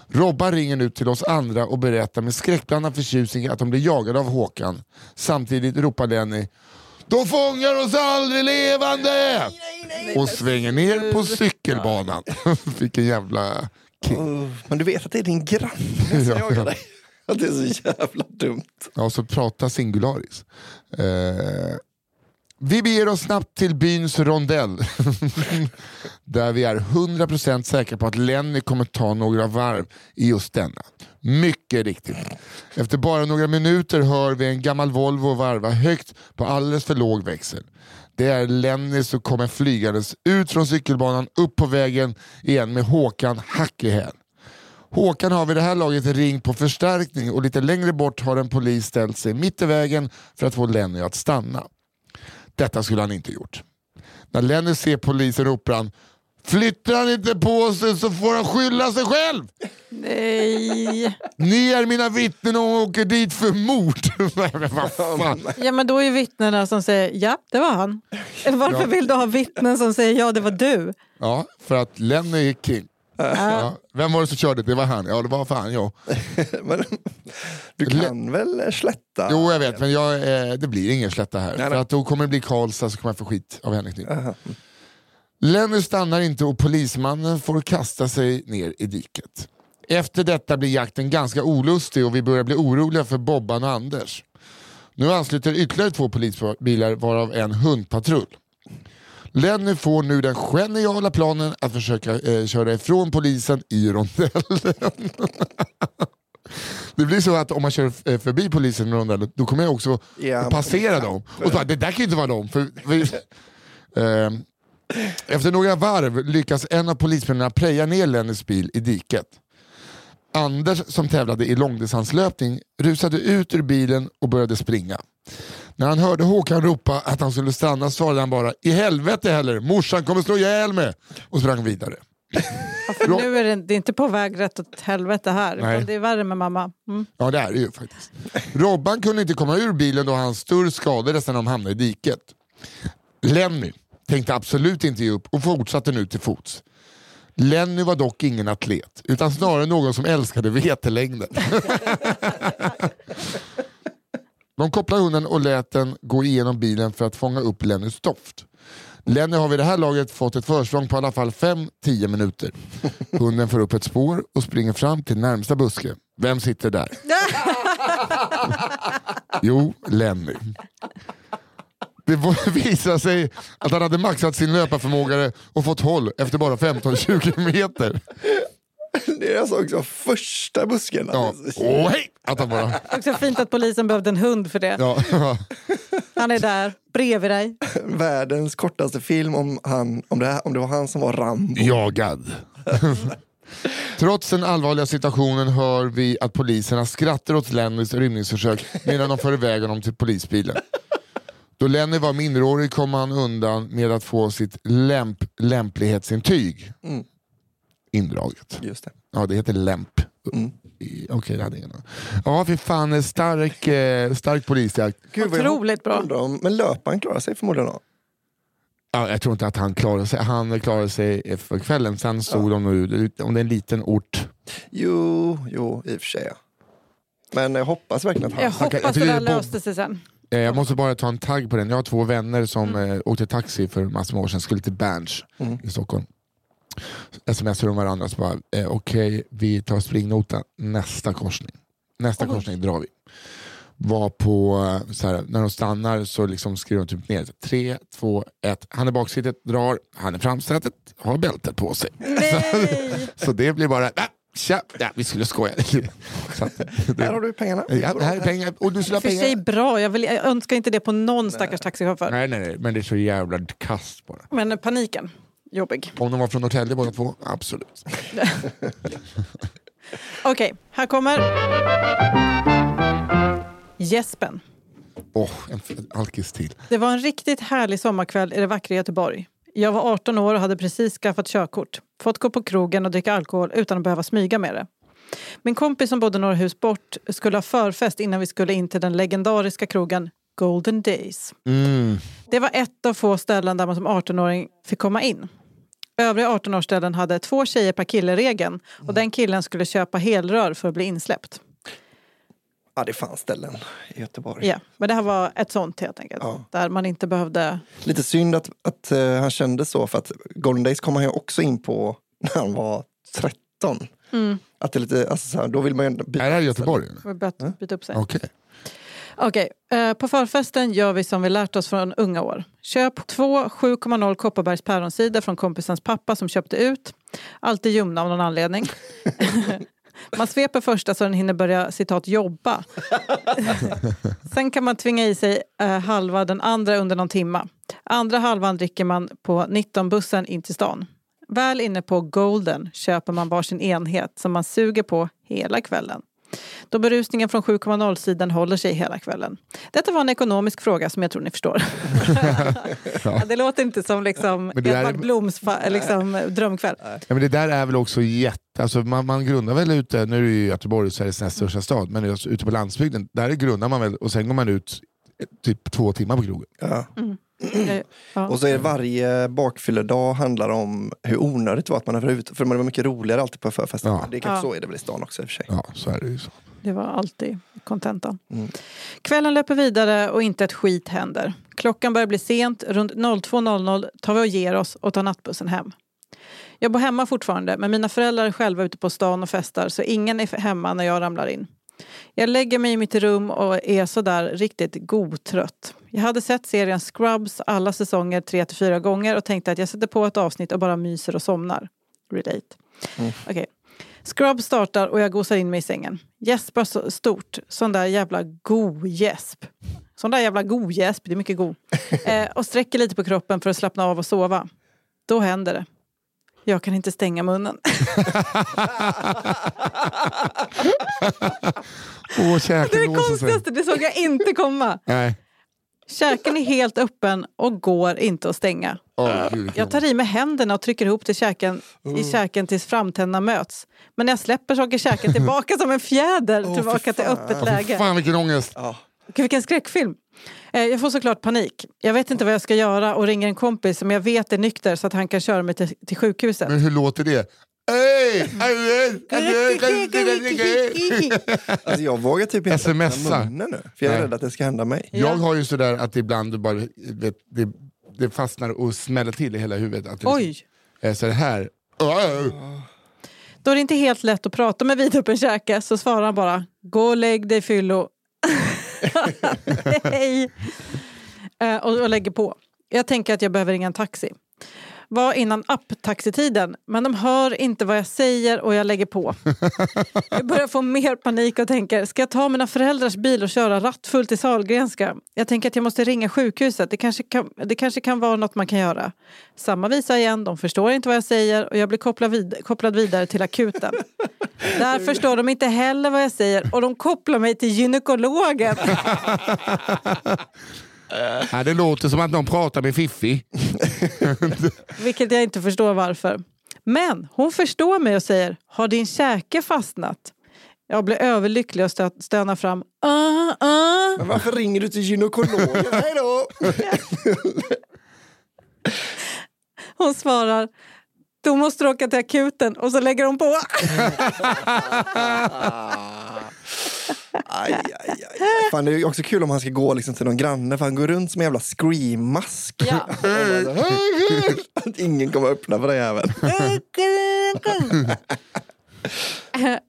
Robban ringer nu till oss andra och berättar med skräckblandad förtjusning att de blir jagade av Håkan. Samtidigt ropar Lenny de fångar oss aldrig levande! Och svänger ner på cykelbanan. Vilken jävla men du vet att det är din granne som Ja, jagar ja. dig. Att det är så jävla dumt. Ja, så prata singularis. Eh, vi beger oss snabbt till byns rondell. där vi är 100% säkra på att Lenny kommer ta några varv i just denna. Mycket riktigt. Efter bara några minuter hör vi en gammal Volvo varva högt på alldeles för låg växel. Det är Lenny som kommer flygandes ut från cykelbanan, upp på vägen igen med Håkan hack i häl. Håkan har vid det här laget ringt på förstärkning och lite längre bort har en polis ställt sig mitt i vägen för att få Lenny att stanna. Detta skulle han inte gjort. När Lenny ser polisen ropar han Flyttar han inte på sig så får han skylla sig själv! Nej. Ni är mina vittnen och åker dit för mord. Ja men då är vittnena som säger ja det var han. Eller varför Ja. vill du ha vittnen som säger ja det var du? Ja, för att Lenny är king. Ja. Vem var det som körde? Det var han. Ja, det var fan jag. Men, du kan väl slätta? Jo, jag vet, men jag, eh, det blir ingen slätta här. Nej, För nej. att då kommer det bli Karlstad så kommer jag få skit av Henrik Nytt. Lenny stannar inte och polismannen får kasta sig ner i diket. Efter detta blir jakten ganska olustig och vi börjar bli oroliga för Bobban och Anders. Nu ansluter ytterligare två polisbilar varav en hundpatrull. Lenny får nu den geniala planen att försöka eh, köra ifrån polisen i rondellen. Det blir så att om man kör eh, förbi polisen i rondellen, då kommer jag också att passera dem. Och så bara, det där kan ju inte vara dem. För, för, Ehm, efter några varv lyckas en av polismännen preja ner Lennys bil i diket. Anders som tävlade i långdistanslöpning rusade ut ur bilen och började springa. När han hörde Håkan ropa att han skulle stanna svarade han bara i helvete heller, morsan kommer slå ihjäl mig och sprang vidare. För nu är det, det är inte på väg rätt åt helvete här. Nej. Det är värre med mamma. Mm. Ja det är det ju faktiskt. Robban kunde inte komma ur bilen då hans större skadades när de hamnade i diket. Lenny tänkte absolut inte ge upp och fortsatte nu till fots. Lenny var dock ingen atlet, utan snarare någon som älskade vetelängden. De kopplade hunden och lät den gå igenom bilen för att fånga upp Lennys doft. Lenny har vid det här laget fått ett försprång på i alla fall 5-10 minuter. Hunden får upp ett spår och springer fram till närmsta buske. Vem sitter där? Jo, Lenny. Det visade sig att han hade maxat sin löparförmåga och fått håll efter bara 15-20 meter. Det är alltså också första busken. Ja. Åh, hej! Att han bara... Också fint att polisen behövde en hund för det. Ja. Han är där, bredvid dig. Världens kortaste film om, han, om, det, här, om det var han som var Rambo. Jagad. Trots den allvarliga situationen hör vi att poliserna skrattar åt Lennys rymningsförsök medan de för iväg honom till polisbilen. Då Lenny var minderårig kom han undan med att få sitt lämp lämplighetsintyg Mm. indraget. Just det. Ja, det heter lämp. Mm. Okej, det hade jag. Ja, fy fan. Stark, eh, stark polisjakt. Gud, Otroligt bra. Men löparen klarar sig förmodligen då? Ja, jag tror inte att han klarade sig. Han klarade sig för kvällen. Sen stod de nog ut, om det är en liten ort. Jo, jo, i och för sig. ja. Men jag hoppas verkligen att han... Jag hoppas att det där löste sig sen. Eh, Jag måste bara ta en tagg på den. Jag har två vänner som eh, åkte taxi för massor med år sedan, skulle till Berns Mm. i Stockholm. Smsade de varandra så bara, eh, okej vi tar springnota nästa korsning. Nästa Oj. korsning drar vi. Var på, eh, så här, när de stannar så liksom skriver de typ ner, tre, två, ett. Han är baksätet, drar, han är framsätet, har bältet på sig. Nej! Så det blir bara, ah, tja, ja, vi skulle skoja. att, Här har du pengarna. ja, det här är pengar, och du skulle ha För sig pengar. bra. Jag, vill, jag önskar inte det på någon stackars taxichaufför. Nej, nej, nej, men det är så jävla kast bara. Men paniken, jobbig. Om de var från Norrtälje båda två, absolut. Okej, här kommer Jespen. Åh, en f- alkis till. Det var en riktigt härlig sommarkväll i det vackra Göteborg. Jag var 18 år och hade precis skaffat körkort. Fått gå på krogen och dricka alkohol utan att behöva smyga med det. Min kompis som bodde några hus bort skulle ha förfest innan vi skulle in till den legendariska krogen Golden Days. Mm. Det var ett av få ställen där man som 18-åring fick komma in. Övriga 18-årsställen hade två tjejer per kille-regeln och den killen skulle köpa helrör för att bli insläppt. Ja, det fanns ställen i Göteborg. Ja, men det här var ett sånt helt enkelt. Ja. Där man inte behövde... Lite synd att, att eh, han kände så, för att Golden Days kom han ju också in på när han var 13. Mm, Att det är lite, alltså, så här, då vill man ju byta Är det här i Göteborg? byta, byta upp sig. Okej. Okej, eh, på förfesten gör vi som vi lärt oss från unga år. Köp två 7,0 Kopparbergs päronsider från kompisens pappa som köpte ut. Alltid ljumna av någon anledning. Man sveper första så den hinner börja citat jobba. Sen kan man tvinga i sig eh, halva den andra under någon timma. Andra halvan dricker man på 19-bussen in till stan. Väl inne på Golden köper man varsin enhet som man suger på hela kvällen. Då berusningen från 7,0-sidan håller sig hela kvällen. Detta var en ekonomisk fråga som jag tror ni förstår. ja. Det låter inte som liksom där är- Edvard Bloms liksom, drömkväll. Ja, men det där är väl också jätte... Alltså man, man grundar väl ute, nu är det ju Göteborg Sveriges näst största stad, men alltså ute på landsbygden, där grundar man väl och sen går man ut eh, typ två timmar på krogen. Ja. Eh, Ja. Och så är varje bakfylledag handlar om hur onödigt det var att man är ute. För det var mycket roligare alltid på förfesten. Ja. Det är kanske Ja. så är det väl i stan också i och för sig. Ja, så är det ju. Så. Det var alltid kontentan. Mm. Kvällen löper vidare och inte ett skit händer. Klockan börjar bli sent. Runt 02.00 tar vi och ger oss och tar nattbussen hem. Jag bor hemma fortfarande, men mina föräldrar är själva ute på stan och festar så ingen är hemma när jag ramlar in. Jag lägger mig i mitt rum och är sådär riktigt godtrött. Jag hade sett serien Scrubs alla säsonger tre till fyra gånger och tänkte att jag sätter på ett avsnitt och bara myser och somnar. Relate. Mm. Okej. Scrubs startar och jag gosar in mig i sängen. Gäspar så stort. Sån där jävla go-gäsp. Sån där jävla go-gäsp, det är mycket go. Eh, och sträcker lite på kroppen för att slappna av och sova. Då händer det. Jag kan inte stänga munnen. Åh, käken Det är det konstigaste, det såg jag inte komma. Nej. Käken är helt öppen och går inte att stänga. Jag tar i med händerna och trycker ihop till käken, i käken tills framtänderna möts. Men när jag släpper så åker käken tillbaka som en fjäder tillbaka till öppet läge. fan vilken ångest. Vilken skräckfilm. Eh, Jag får såklart panik. Jag vet inte vad jag ska göra och ringer en kompis som jag vet är nykter så att han kan köra mig till, till sjukhuset. Men hur låter det? Alltså jag vågar typ inte öppna munnen nu. För jag är Nej. rädd att det ska hända mig. Jag har ju sådär att ibland bara, vet, det, det fastnar och smäller till i hela huvudet. Att det Oj! är så här. Då är det inte helt lätt att prata med vidöppen käke så svarar han bara Gå och lägg dig fyllo. Nej. Eh, och, och lägger på. Jag tänker att jag behöver ringa en taxi. Var innan app-taxitiden, men de hör inte vad jag säger och jag lägger på. Jag börjar få mer panik och tänker, ska jag ta mina föräldrars bil och köra rattfull till Sahlgrenska? Jag tänker att jag måste ringa sjukhuset, det kanske kan, det kanske kan vara något man kan göra. Samma visa igen, de förstår inte vad jag säger och jag blir kopplad, vid, kopplad vidare till akuten. Där förstår de inte heller vad jag säger och de kopplar mig till gynekologen. Ja, det låter som att någon pratar med Fiffi. Vilket jag inte förstår varför. Men hon förstår mig och säger, har din käke fastnat? Jag blir överlycklig och stö- stönar fram, ah, ah. Men varför ringer du till gynekologen? Hej då! Hon svarar, då måste du åka till akuten och så lägger hon på. Aj, aj, aj. Fan, det är också kul om han ska gå liksom till någon granne för han går runt som en jävla scream-mask. Ja. Att ingen kommer öppna för den jäveln.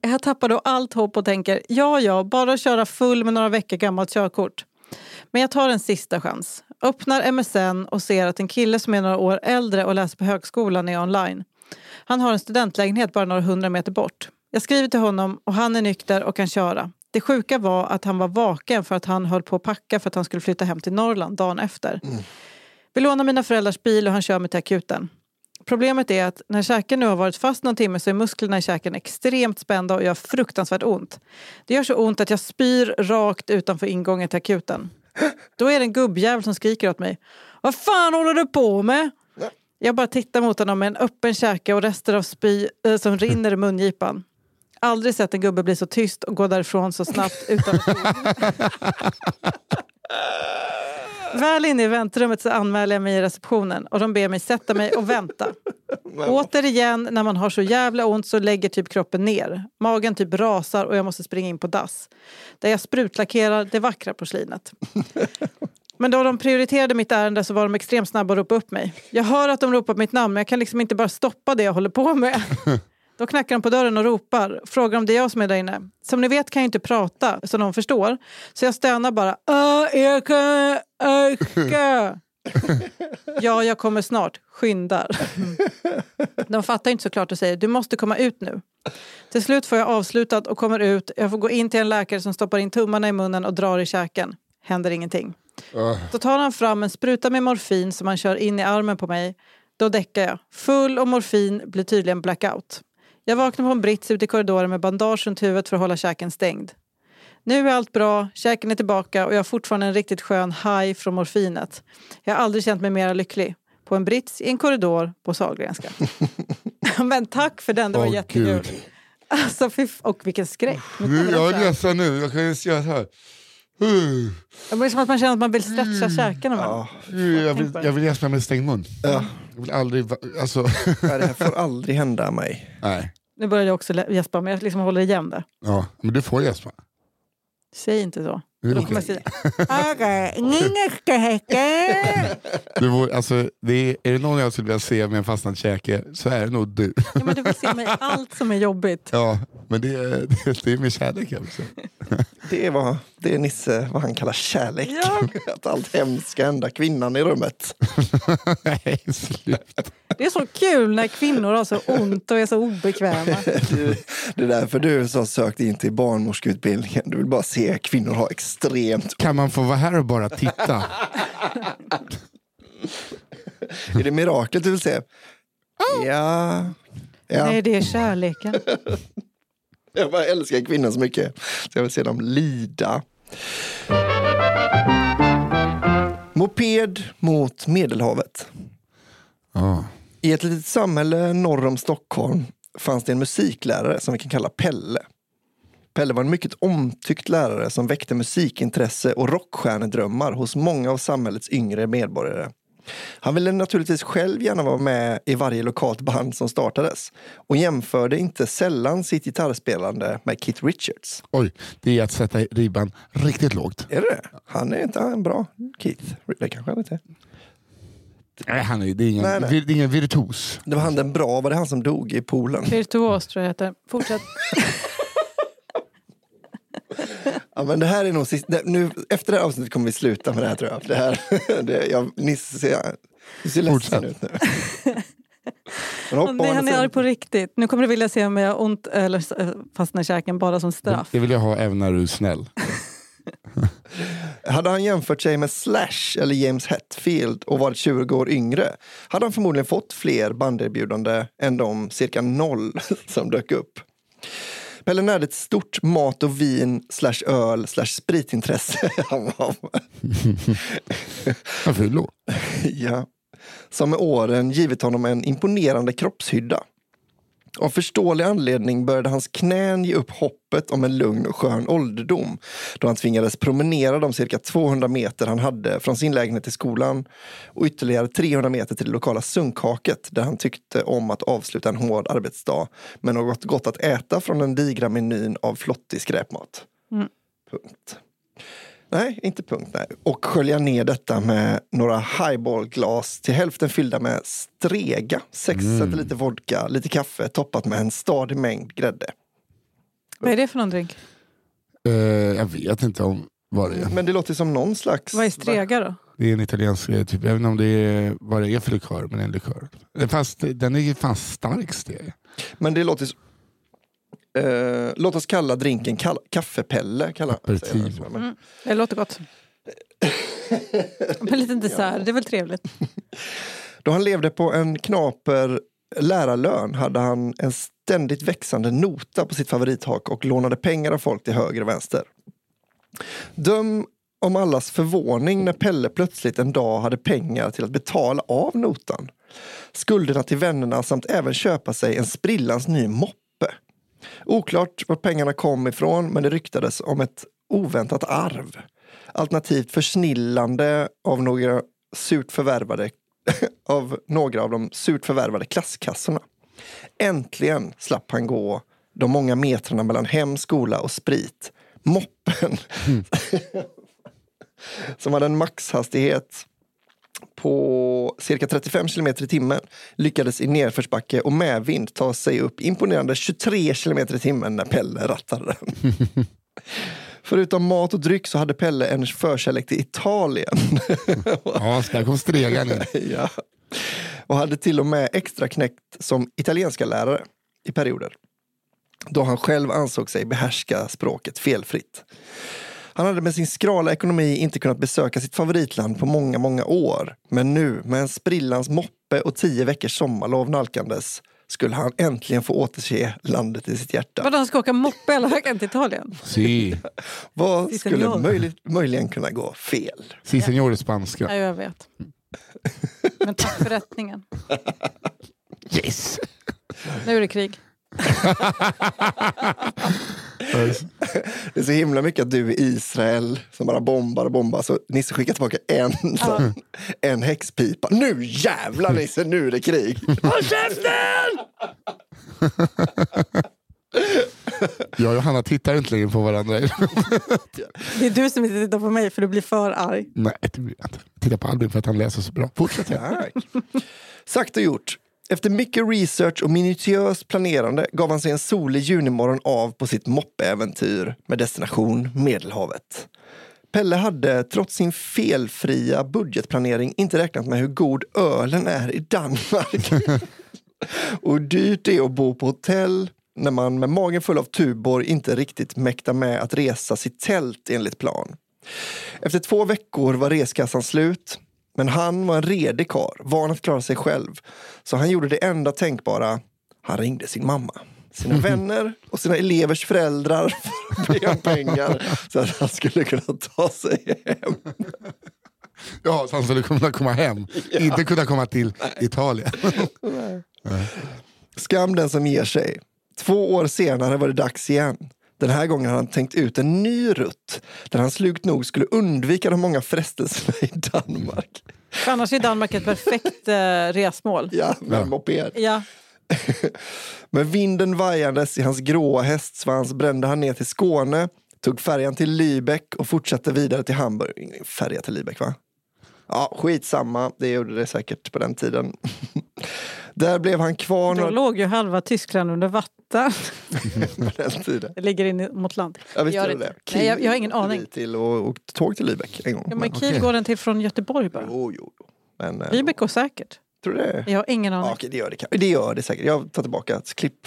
Jag tappar då allt hopp och tänker, ja ja, bara köra full med några veckor gammalt körkort. Men jag tar en sista chans. Öppnar MSN och ser att en kille som är några år äldre och läser på högskolan är online. Han har en studentlägenhet bara några hundra meter bort. Jag skriver till honom och han är nykter och kan köra. Det sjuka var att han var vaken för att han höll på att packa för att han skulle flytta hem till Norrland dagen efter. Vi lånar mina föräldrars bil och han kör mig till akuten. Problemet är att när käken nu har varit fast någon timme så är musklerna i käken extremt spända och gör fruktansvärt ont. Det gör så ont att jag spyr rakt utanför ingången till akuten. Då är det en gubbjävel som skriker åt mig. Vad fan håller du på med? Jag bara tittar mot honom med en öppen käke och rester av spy eh, som rinner i mungipan. Aldrig sett en gubbe bli så tyst och gå därifrån så snabbt utan ett. Väl inne i väntrummet så anmäler jag mig i receptionen och de ber mig sätta mig och vänta. Återigen, när man har så jävla ont så lägger typ kroppen ner. Magen typ rasar och jag måste springa in på dass. Där jag sprutlackerar det vackra porslinet. Men då de prioriterade mitt ärende så var de extremt snabba att ropa upp mig. Jag hör att de ropar mitt namn men jag kan liksom inte bara stoppa det jag håller på med. Då knackar de på dörren och ropar, frågar om det är jag som är där inne. Som ni vet kan jag inte prata så de förstår. Så jag stönar bara. Ja, jag kommer snart. Skyndar. De fattar inte såklart och säger du måste komma ut nu. Till slut får jag avslutat och kommer ut. Jag får gå in till en läkare som stoppar in tummarna i munnen och drar i käken. Händer ingenting. Då tar han fram en spruta med morfin som han kör in i armen på mig. Då däckar jag. Full och morfin blir tydligen blackout. Jag vaknar på en brits ute i korridoren med bandage runt huvudet för att hålla käken stängd. Nu är allt bra, käken är tillbaka och jag har fortfarande en riktigt skön high från morfinet. Jag har aldrig känt mig mer lycklig. På en brits i en korridor på Sahlgrenska. Men tack för den, det var Åh, jättekul. Gud. Alltså, och vilken skräck. Nu jag är ledsen nu, jag kan ju göra så här. Uh, Det blir som att man känner att man vill stretcha käkarna. Ja, Jag vill, jag vill gäspa med stängd mun. ja. Jag vill aldrig, alltså, Nej, det här får aldrig hända mig. nej. Nu börjar jag också gäspa, men jag liksom håller igen det. Ja, men du får gäspa. Säg inte så. Det är Då kommer jag okej. säga... "Okej, ingen ska häcka." Du får, alltså, det är, är det någon jag skulle vilja se med en fastnad käke så är det nog du. Ja, men du vill se mig allt som är jobbigt. Ja, men det, är- det, det är med kärlek alltså. Det är, vad, det är Nisse vad han kallar kärlek. Ja. Att allt hemskt ska hända kvinnan i rummet. Nej, slut. Det är så kul när kvinnor har så ont och är så obekväma. Du, det är därför du som sökt in till barnmorskeutbildningen. Du vill bara se kvinnor ha extremt... Kan man få vara här och bara titta? Är det miraklet du vill se? Ja. ja. Nej, det är kärleken. Jag bara älskar kvinnor så mycket. Så jag vill se dem lida. Moped mot Medelhavet. Ja. I ett litet samhälle norr om Stockholm fanns det en musiklärare som vi kan kalla Pelle. Pelle var en mycket omtyckt lärare som väckte musikintresse och rockstjärnedrömmar hos många av samhällets yngre medborgare. Han ville naturligtvis själv gärna vara med i varje lokalt band som startades och jämförde inte sällan sitt gitarrspelande med Keith Richards. Oj, det är att sätta ribban riktigt lågt. Är det? Han är inte en bra Keith. Det kanske han inte är. Nej, han är, det, är ingen, Nej, nej. det är ingen virtuos. Det var han den bra, var det han som dog i poolen? Virtuos tror jag heter. Fortsätt. Ja, men det här är nog sist, det, nu, efter det här avsnittet kommer vi sluta med det här tror jag. Det här, det, jag Nisse ser, ser ledsen ut nu. Men andra han är arg på riktigt. Nu kommer du vilja se om jag har ont eller fastnar i käken bara som straff. Det vill jag ha även när du är snäll. Hade han jämfört sig med Slash eller James Hetfield och varit 20 år yngre hade han förmodligen fått fler banderbjudande än de cirka noll som dök upp. Pelle närde ett stort mat och vin slash öl slash spritintresse. Han ja. Som med åren givit honom en imponerande kroppshydda. Av förståelig anledning började hans knän ge upp hoppet om en lugn och skön ålderdom då han tvingades promenera de cirka 200 meter han hade från sin lägenhet till skolan och ytterligare 300 meter till det lokala sunkhaket där han tyckte om att avsluta en hård arbetsdag med något gott att äta från den digra menyn av flottig skräpmat. Mm. Punkt. Nej, inte punkt. Nej. Och skölja ner detta med några highballglas till hälften fyllda med strega, 6 centiliter vodka, lite kaffe toppat med en stadig mängd grädde. Vad är det för någon drink? Eh, jag vet inte om vad det är. Men det låter som någon slags... Vad är strega då? Det är en italiensk grej, typ. jag vet inte om det är vad det är för likör, men det är en likör. Eh, Fast den är ju fan stark steg. Men det låter... Eh, låt oss kalla drinken kall- kaffepelle. Kalla, jag. Mm. Det låter gott. En liten dessert, det är väl trevligt. Då han levde på en knaper lärarlön hade han en ständigt växande nota på sitt favorithak och lånade pengar av folk till höger och vänster. Döm om allas förvåning när Pelle plötsligt en dag hade pengar till att betala av notan. Skulderna till vännerna samt även köpa sig en sprillans ny moppe. Oklart var pengarna kom ifrån men det ryktades om ett oväntat arv. Alternativt försnillande av några surt förvärvade av några av de surt förvärvade klasskassorna. Äntligen slapp han gå de många metrarna mellan hem, skola och sprit. Moppen, som hade en maxhastighet på cirka 35 kilometer i timmen lyckades i nedförsbacke och medvind ta sig upp imponerande 23 kilometer i timmen när Pelle rattade den. Förutom mat och dryck så hade Pelle en förkärlek till Italien. Ja, där kom stregan in. ja. Och hade till och med extra knäckt som italienska lärare i perioder. Då han själv ansåg sig behärska språket felfritt. Han hade med sin skrala ekonomi inte kunnat besöka sitt favoritland på många, många år. Men nu, med en sprillans moppe och tio veckors sommarlov nalkandes, skulle han äntligen få återse landet i sitt hjärta. Vadå, han ska åka moppe hela vägen till Italien? Si, Vad Si, skulle möjligt, möjligen kunna gå fel? si senor är spanska. Ja, jag vet. Men tack för rättningen. Yes! Nu är det krig. Det är så himla mycket att du är Israel som bara bombar och bombar. Så Nisse skickar tillbaka en, så, en häxpipa. Nu jävlar Nisse, nu är det krig! Håll käften! Jag och Hanna tittar inte längre på varandra. Det är du som inte tittar på mig för du blir för arg. Nej, det blir jag inte. Titta på Albin för att han läser så bra. Fortsätt. Sagt och gjort. Efter mycket research och minutiöst planerande gav han sig en solig junimorgon av på sitt moppeäventyr med destination Medelhavet. Pelle hade trots sin felfria budgetplanering inte räknat med hur god ölen är i Danmark. och hur dyrt det är att bo på hotell när man med magen full av Tuborg inte riktigt mäktar med att resa sitt tält enligt plan. Efter två veckor var reskassan slut. Men han var en redig karl, van att klara sig själv. Så han gjorde det enda tänkbara. Han ringde sin mamma, sina vänner och sina elevers föräldrar för att be om pengar så att han skulle kunna ta sig hem. ja, så han skulle kunna komma hem. Inte kunna komma till Italien. Skam den som ger sig. Två år senare var det dags igen. Den här gången hade han tänkt ut en ny rutt där han slugt nog skulle undvika de många frestelserna i Danmark. För annars är Danmark ett perfekt eh, resmål. Ja, med en moped. Ja, Med vinden vajandes i hans gråa hästsvans brände han ner till Skåne, tog färjan till Lübeck och fortsatte vidare till Hamburg. Ingen färja till Lübeck va? Ja, skitsamma. Det gjorde det säkert på den tiden. Där blev han kvar då några... låg ju halva Tyskland under vatten. på den tiden. Det ligger in mot land. Ja, visst Gör det det. Nej, jag- jag har ingen aning. Till och, och tåg till Lübeck en gång. Ja, men Kiel okej. går den till från Göteborg bara. jo, jo, jo. Men, eh, Lübeck går säkert. Tror du det? Jag har ingen aning. Ja, okej, det gör det. Det gör det säkert. Jag tar tillbaka ett klipp.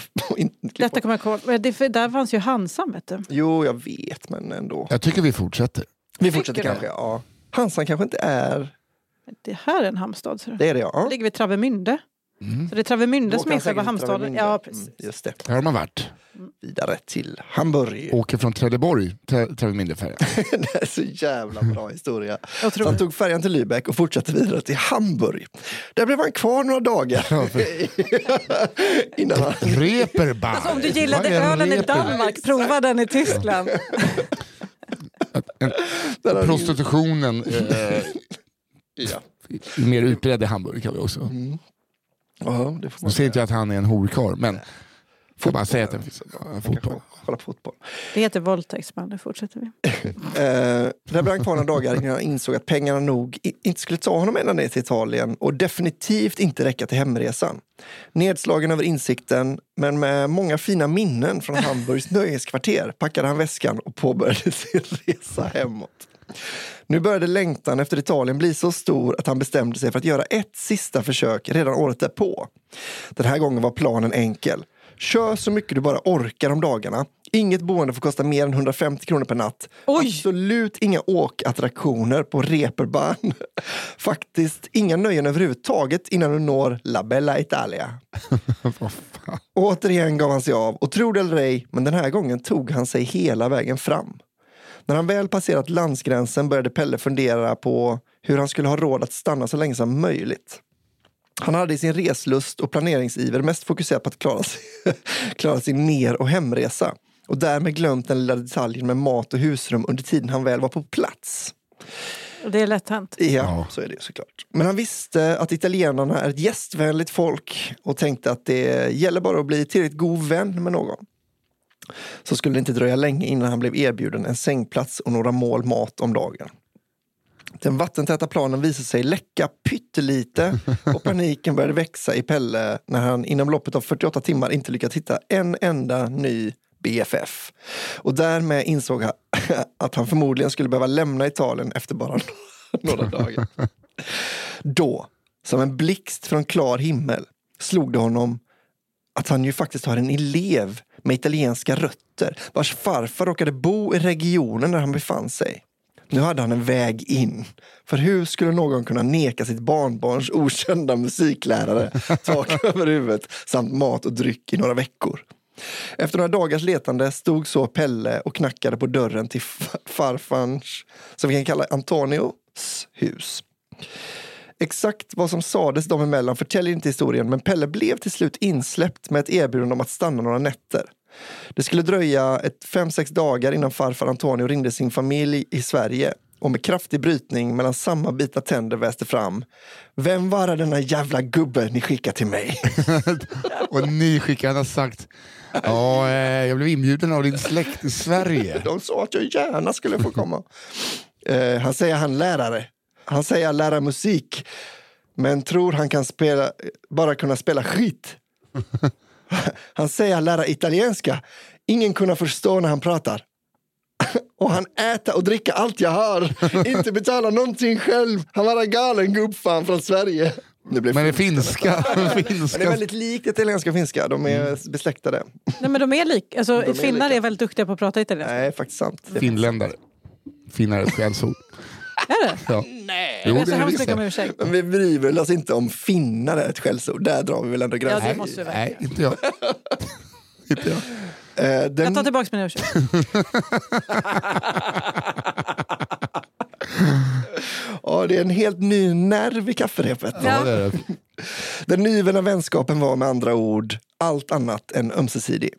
Detta kommer jag ihåg. Det, där fanns ju Hansan vet du. Jo, jag vet, men ändå. Jag tycker vi fortsätter. Vi fortsätter kanske. Ja. Hansan kanske inte är... Det här är en hamnstad. Det är det, ja. Det ligger vid Travemünde. Mm. Så det är Travemünde som är själva hamnstaden. Ja, precis. Mm, just det. Här har man varit. Vidare till Hamburg. Åker från Trelleborg till Travemindefärjan. det är så jävla bra historia. Jag Så tror han tog färjan till Lübeck och fortsatte vidare till Hamburg. Där blev han kvar några dagar. Innan han... Reeperbahn. Alltså, om du gillade en ölen i? Danmark, prova den i Tyskland. Han- Prostitutionen eh, Ja. är mer utbredd i Hamburg kan vi också. Mm. Ja, det får Nu man säger inte jag att han är en horkarl, men får bara säga att det finns ja, Man fotboll. Kolla på fotboll. Det heter våldtäktsman, nu fortsätter vi. Eh, där han kvar några dagar innan han insåg att pengarna nog inte skulle ta honom ända ner till Italien och definitivt inte räcka till hemresan. Nedslagen över insikten, men med många fina minnen från Hamburgs nöjeskvarter packade han väskan och påbörjade sin resa hemåt. Nu började längtan efter Italien bli så stor att han bestämde sig för att göra ett sista försök redan året därpå. Den här gången var planen enkel. Kör så mycket du bara orkar om dagarna. Inget boende får kosta mer än 150 kronor per natt. Oj! Absolut inga åkattraktioner på Reeperbahn. Faktiskt inga nöjen överhuvudtaget innan du når La Bella Italia. Vad fan. Återigen gav han sig av och tro det eller ej, men den här gången tog han sig hela vägen fram. När han väl passerat landsgränsen började Pelle fundera på hur han skulle ha råd att stanna så länge som möjligt. Han hade i sin reslust och planeringsiver mest fokuserat på att klara, sig, klara sin ner och hemresa och därmed glömt den lilla detaljen med mat och husrum under tiden han väl var på plats. Det är lätt hänt. Ja, Ja. så är det såklart. Men han visste att italienarna är ett gästvänligt folk och tänkte att det gäller bara att bli tillräckligt god vän med någon. Så skulle det inte dröja länge innan han blev erbjuden en sängplats och några mål mat om dagen. Den vattentäta planen visade sig läcka pyttelite och paniken började växa i Pelle när han inom loppet av 48 timmar inte lyckats hitta en enda ny BFF. Och därmed insåg han att han förmodligen skulle behöva lämna Italien efter bara några dagar. Då, som en blixt från klar himmel, slog det honom att han ju faktiskt har en elev med italienska rötter vars farfar råkade bo i regionen där han befann sig. Nu hade han en väg in. För hur skulle någon kunna neka sitt barnbarns okända musiklärare tak över huvudet samt mat och dryck i några veckor? Efter några dagars letande stod så Pelle och knackade på dörren till farfarns, som vi kan kalla Antonios hus. Exakt vad som sades dem emellan förtäljer inte historien men Pelle blev till slut insläppt med ett erbjudande om att stanna några nätter. Det skulle dröja ett fem sex dagar innan farfar Antonio ringde sin familj i Sverige och med kraftig brytning mellan samma bitna tänder väste fram. Vem var denna jävla gubbe ni skickade till mig? Och ni skickar, han har sagt ja, eh, jag blev inbjuden av din släkt i Sverige. De sa att jag gärna skulle få komma. Eh, han säger han lärare. Han säger han lära musik. Men tror han kan spela, bara kunna spela skit. Han säger han lära italienska. Ingen kunna förstå när han pratar. Och han äter och dricker allt jag har. Inte betala någonting själv. Han var en galen gubbfan från Sverige. Det blev Men det finska. Men det är finska. väldigt likt italienska och finska. De är besläktade. Nej, men de är lika. Alltså, är finnar lika. är väldigt duktiga på att prata italienska. Nej, faktiskt sant. Finländare. Finare ett skällsord. Är det? Ja. Nej. Jo, det så är hemskt mycket om ursäkt. Men vi bryr väl oss inte om finnar är ett skällsord. Där drar vi väl ändå Ja, gränsen. det måste vi verkligen. Nej, inte jag. inte jag. Eh, den, Jag tar tillbaka min ursäkt. ja, det är en helt ny nerv i kafferepet. Ja. Ja. Den nyvunna vänskapen var med andra ord allt annat än ömsesidig.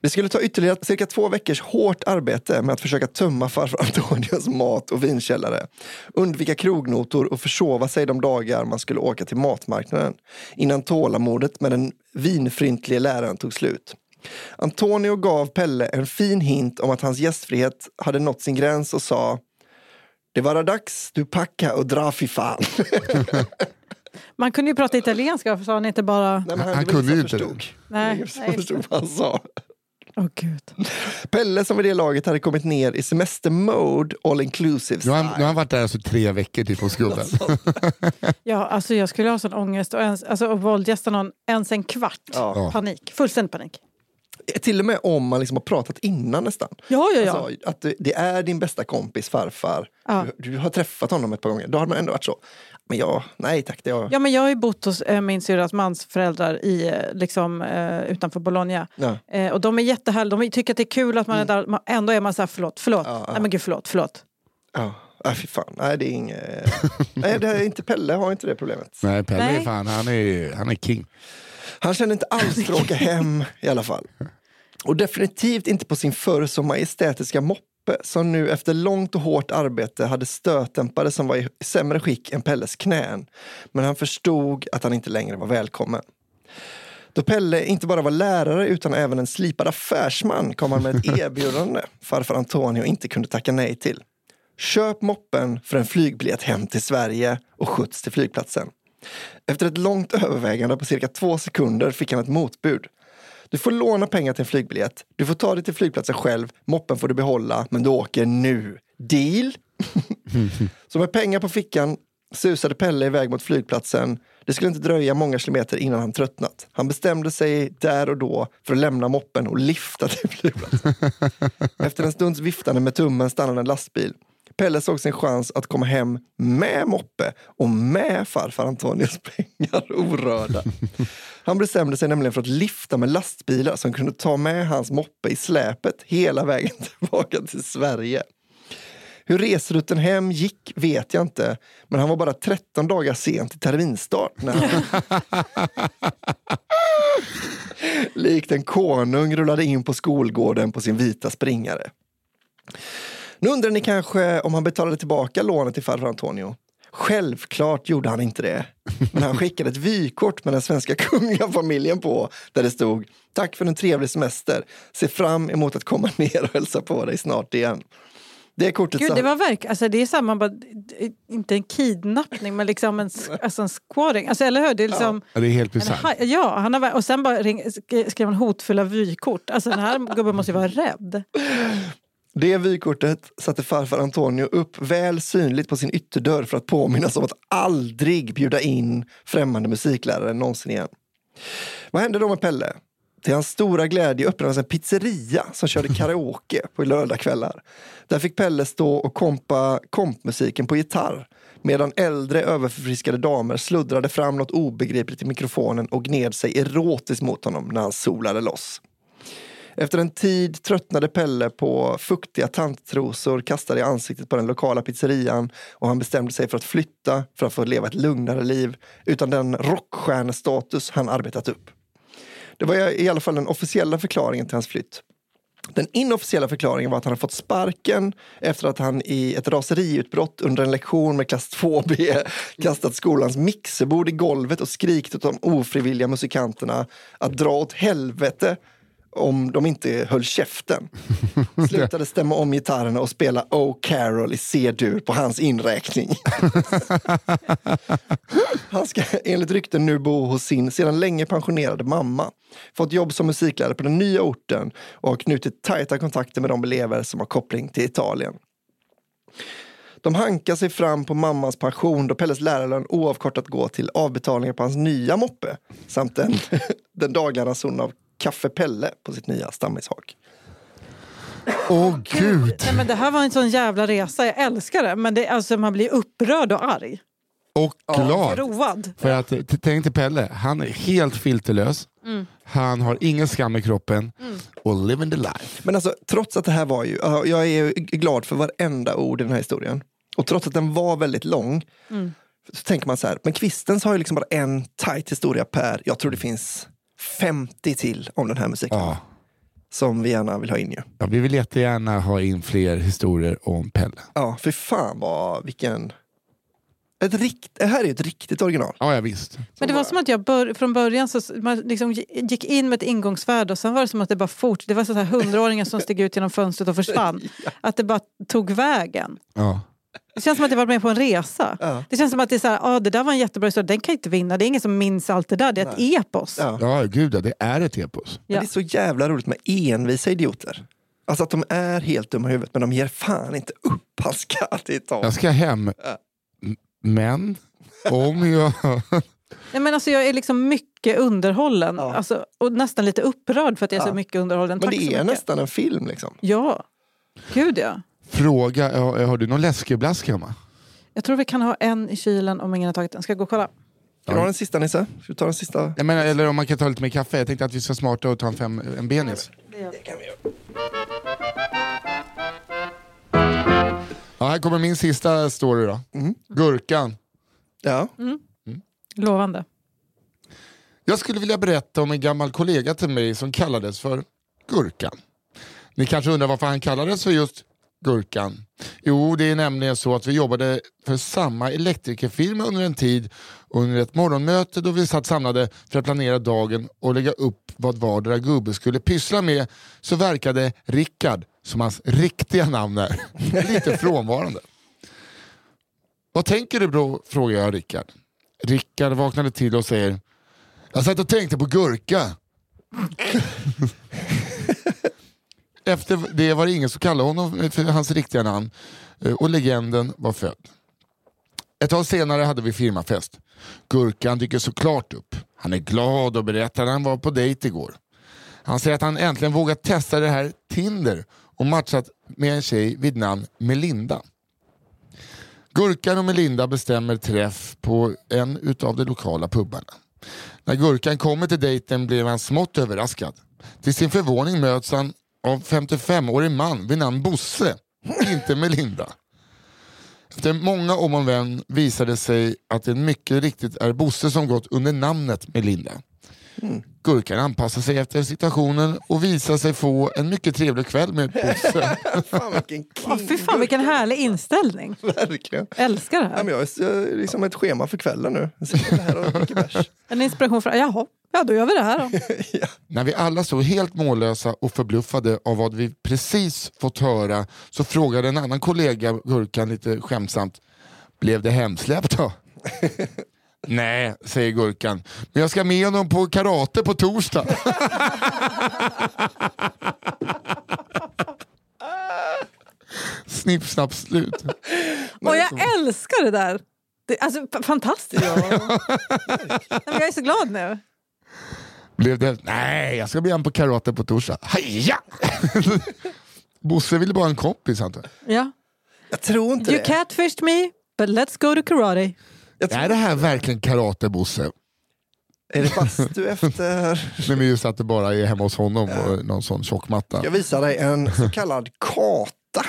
Det skulle ta ytterligare cirka två veckors hårt arbete med att försöka tömma farfar Antonios mat och vinkällare, undvika krognotor och försova sig de dagar man skulle åka till matmarknaden innan tålamodet med den vinfrintlige läraren tog slut. Antonio gav Pelle en fin hint om att hans gästfrihet hade nått sin gräns och sa Det var dags, du packa och dra fy fan. Man kunde ju prata italienska, för sa han inte bara... Nej, men Han det var kunde inte förstod. Nej, nej. förstod vad han sa. Åh gud. Pelle som vid det laget hade kommit ner i semester-mode, all inclusive Nu har, han, nu har han varit där alltså tre veckor typ på skulden. Ja, alltså jag skulle ha sån ångest och, ens, alltså, och våldgästa någon ens en kvart. Ja. Panik. Fullständig panik. Till och med om man liksom har pratat innan nästan. Ja, ja, ja. Alltså, att det- det är din bästa kompis farfar. Ja. Du, du har träffat honom ett par gånger. Då har man ändå varit så. Men ja, nej tack. Det har... Ja, men jag har ju bott hos eh, min syrras mans föräldrar i, eh, liksom, eh, utanför Bologna. Ja. Eh, och de är jättehärliga, de tycker att det är kul att man är där. Man, ändå är man så här, förlåt, förlåt. Ja, ja. Nej men gud, förlåt, förlåt. Ja, ah, fy fan. Nej, det är inget... nej, det är inte Pelle har inte det problemet. Nej, Pelle Nej. är fan, han är, han är king. Han kände inte alls för att åka hem i alla fall. Och definitivt inte på sin förr så majestätiska moppe som nu efter långt och hårt arbete hade stötdämpare som var i sämre skick än Pelles knän. Men han förstod att han inte längre var välkommen. Då Pelle inte bara var lärare utan även en slipad affärsman kom han med ett erbjudande farfar Antonio inte kunde tacka nej till. Köp moppen för en flygbiljett hem till Sverige och skjuts till flygplatsen. Efter ett långt övervägande på cirka två sekunder fick han ett motbud. Du får låna pengar till en flygbiljett. Du får ta dig till flygplatsen själv. Moppen får du behålla, men du åker nu. Deal? Så med pengar på fickan susade Pelle iväg mot flygplatsen. Det skulle inte dröja många kilometer innan han tröttnat. Han bestämde sig där och då för att lämna moppen och lifta till flygplatsen. Efter en stunds viftande med tummen stannade en lastbil. Pelle såg sin chans att komma hem med moppe och med farfar Antonios pengar orörda. Han bestämde sig nämligen för att lifta med lastbilar som kunde ta med hans moppe i släpet hela vägen tillbaka till Sverige. Hur resrutten hem gick vet jag inte, men han var bara 13 dagar sent till terminstart. När han... Likt en konung rullade in på skolgården på sin vita springare. Nu undrar ni kanske om han betalade tillbaka lånet till farfar Antonio? Självklart gjorde han inte det. Men han skickade ett vykort med den svenska kungafamiljen på där det stod Tack för en trevlig semester. Se fram emot att komma ner och hälsa på dig snart igen. Det kortet Gud, det var verk, alltså det är samma, bara, inte en kidnappning men liksom en, alltså en squatting. Alltså, eller hur? Det är liksom, Ja, det är helt bisarrt. ja, han har, och sen bara ring, sk- skrev han hotfulla vykort. Alltså den här gubben måste ju vara rädd. Det vykortet satte farfar Antonio upp väl synligt på sin ytterdörr för att påminnas om att aldrig bjuda in främmande musiklärare någonsin igen. Vad hände då med Pelle? Till hans stora glädje öppnades en pizzeria som körde karaoke på lördagskvällar. Där fick Pelle stå och kompa kompmusiken på gitarr medan äldre överförfriskade damer sluddrade fram något obegripligt i mikrofonen och gned sig erotiskt mot honom när han solade loss. Efter en tid tröttnade Pelle på fuktiga tanttrosor kastade i ansiktet på den lokala pizzerian och han bestämde sig för att flytta för att få leva ett lugnare liv utan den rockstjärnestatus han arbetat upp. Det var i alla fall den officiella förklaringen till hans flytt. Den inofficiella förklaringen var att han hade fått sparken efter att han i ett raseriutbrott under en lektion med klass 2B kastat skolans mixerbord i golvet och skrikit åt de ofrivilliga musikanterna att dra åt helvete om de inte höll käften. Slutade stämma om gitarrerna och spela Oh Carol i C-dur på hans inräkning. Han ska enligt rykten nu bo hos sin sedan länge pensionerade mamma. Fått jobb som musiklärare på den nya orten och har knutit tajta kontakter med de elever som har koppling till Italien. De hankar sig fram på mammas pension då Pelles lärarlön oavkortat går till avbetalningar på hans nya moppe samt den, den dagliga ransonen av Kaffe Pelle på sitt nya stammishak. Åh gud! Nej, men det här var en sån jävla resa, jag älskar det. Men det, alltså, man blir upprörd och arg. Och glad. Road. För att, tänk dig Pelle, han är helt filterlös. Mm. Han har ingen skam i kroppen. Och living the life. Men alltså, trots att det här var ju, ja, jag är glad för varenda ord i den här historien. Och trots att den var väldigt lång så tänker man så här, men Kvistens har ju liksom bara en tight historia per, jag tror det finns 50 till om den här musiken. Ja. Som vi gärna vill ha in ju. Ja, vi vill jättegärna ha in fler historier om Pelle. Ja, för fan vad, vilken... Ett rikt, det här är ju ett riktigt original. Ja, ja visst. Men det var som att jag bör, från början så, man liksom gick in med ett ingångsvärde och sen var det som att det bara fort. Det var så här hundraåringar som steg ut genom fönstret och försvann. Att det bara tog vägen. Ja. Det känns som att jag varit med på en resa. Ja. Det känns som att det är så här, ah, det där var en jättebra historia, den kan inte vinna. Det är ingen som minns allt det där, det är ett epos. Ja. Ja, gud ja, det är ett epos. Men Ja. Det är så jävla roligt med envisa idioter. Alltså att de är helt dumma i huvudet men de ger fan inte upp. Han ska alltid ta. Jag ska hem, men om jag... Nej, men alltså, jag är liksom mycket underhållen Ja. alltså, och nästan lite upprörd för att jag är så Ja. mycket underhållen. Men Tack så det är mycket. nästan en film liksom. Ja, gud ja. Fråga, ja, har du någon läskeblask hemma? Jag tror vi kan ha en i kylen om ingen har tagit den. Ska jag gå och kolla? Ska du ha den sista Nisse? Ska du ta den sista? Jag menar, eller om man kan ta lite mer kaffe. Jag tänkte att vi ska smarta och ta en, fem, en benis. Det kan vi göra. Ja, här kommer min sista story då. Gurkan. Ja. Lovande. Jag skulle vilja berätta om en gammal kollega till mig som kallades för Gurkan. Ni kanske undrar varför han kallades för just Gurkan? Jo, det är nämligen så att vi jobbade för samma elektrikerfirma under en tid under ett morgonmöte då vi satt samlade för att planera dagen och lägga upp vad vardera gubbe skulle pyssla med så verkade Rickard, som hans riktiga namn är, lite frånvarande. Vad tänker du bro? frågar jag Rickard. Rickard vaknade till och säger jag satt och tänkte på gurka. Efter det var det ingen som kallade honom för hans riktiga namn eh, och legenden var född. Ett tag senare hade vi firmafest. Gurkan dyker såklart upp. Han är glad och berättar att han var på dejt igår. Han säger att han äntligen vågat testa det här Tinder och matchat med en tjej vid namn Melinda. Gurkan och Melinda bestämmer träff på en utav de lokala pubarna. När Gurkan kommer till dejten blir han smått överraskad. Till sin förvåning möts han av 55-årig man vid namn Bosse, inte Melinda. Efter många om och men visade det sig att det mycket riktigt är Bosse som gått under namnet Melinda. Gurkan anpassar sig efter situationen och visar sig få en mycket trevlig kväll med Bosse. Fan vilken king. Oh, fy fan vilken härlig inställning. Verkligen. Älskar det Ja, här. men jag är liksom ett schema för kvällen nu. Jag sitter här och dricker bärs. En inspiration för, jaha, ja då gör vi det här då. ja. När vi alla stod helt mållösa och förbluffade av vad vi precis fått höra så frågade en annan kollega Gurkan lite skämtsamt. Blev det hemsläppt då? Nej, säger Gurkan. Men jag ska med honom på karate på torsdag. Snipp, snapp, slut. Och jag älskar det där. Det, alltså, fantastiskt. Jag är så glad nu. Blev det... Nej, jag ska med honom på karate på torsdag. Heja! Bosse ville bara ha en kompis antar jag. Ja. Jag tror inte You det. catfished me, but let's go to karate. Jag tror, Är det här verkligen karate Bosse? är det bastu efter? Nej, men just att det bara är hemma hos honom och någon sån tjockmatta. Jag visar dig en så kallad kata.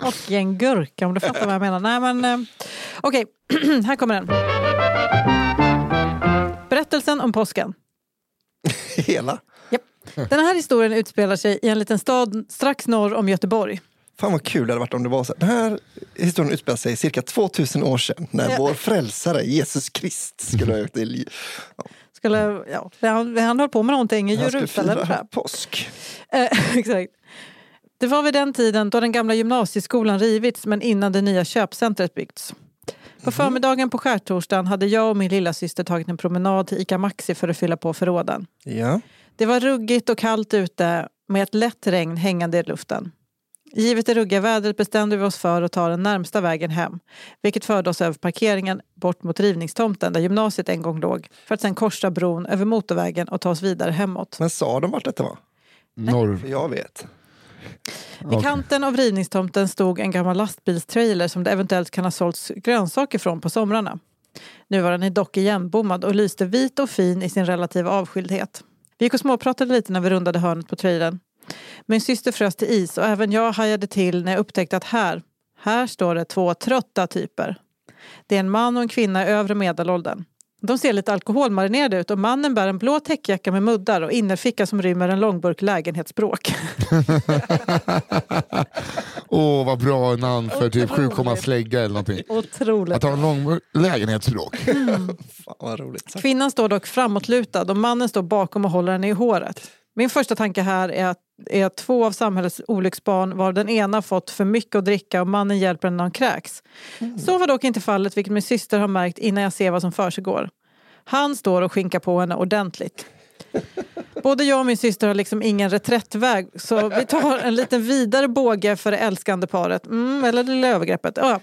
Och en gurka om du fattar vad jag menar. Nej, men, eh, Okej, här kommer den. Berättelsen om påsken. Hela. Japp. Den här historien utspelar sig i en liten stad strax norr om Göteborg. Fan vad kul det hade varit om det var så. Den här historien utspelar sig cirka 2000 år sedan när Ja. vår frälsare Jesus Krist skulle ha åkt till Skulle, ja, han, han höll på med någonting i han skulle Jerusalem. fira påsk. Eh, exakt. Det var vid den tiden då den gamla gymnasieskolan rivits men innan det nya köpcentret byggts. På förmiddagen på skärtorsdagen hade jag och min lilla syster tagit en promenad till ICA Maxi för att fylla på förråden. Ja. Det var ruggigt och kallt ute med ett lätt regn hängande i luften. Givet det ruggiga vädret bestämde vi oss för att ta den närmsta vägen hem, vilket förde oss över parkeringen bort mot rivningstomten där gymnasiet en gång låg, för att sedan korsa bron över motorvägen och ta oss vidare hemåt. Men sa de vart detta var? Norr. För jag vet. Vid kanten av rivningstomten stod en gammal lastbilstrailer som det eventuellt kan ha sålts grönsaker från på somrarna. Nu var den dock igenbommad och lyste vit och fin i sin relativa avskildhet. Vi gick och småpratade lite när vi rundade hörnet på trailern. Min syster frös till is och även jag hajade till när jag upptäckte att här, här står det två trötta typer. Det är en man och en kvinna i övre medelåldern. De ser lite alkoholmarinerade ut och mannen bär en blå täckjacka med muddar och innerficka som rymmer en långburk lägenhetsbråk. Åh, vad bra namn för typ Otroligt. 7, slägga eller någonting. Otroligt. Att ha en lång lägenhetsbråk. Fan vad roligt. Kvinnan står dock framåtlutad och mannen står bakom och håller henne i håret. Min första tanke här är att, är att två av samhällets olycksbarn var den ena fått för mycket att dricka och mannen hjälper henne när hon kräks. Så var dock inte fallet, vilket min syster har märkt innan jag ser vad som försiggår. Han står och skinkar på henne ordentligt. Både jag och min syster har liksom ingen reträttväg så vi tar en liten vidare båge för det älskande paret. Mm, eller det lilla övergreppet. Ja.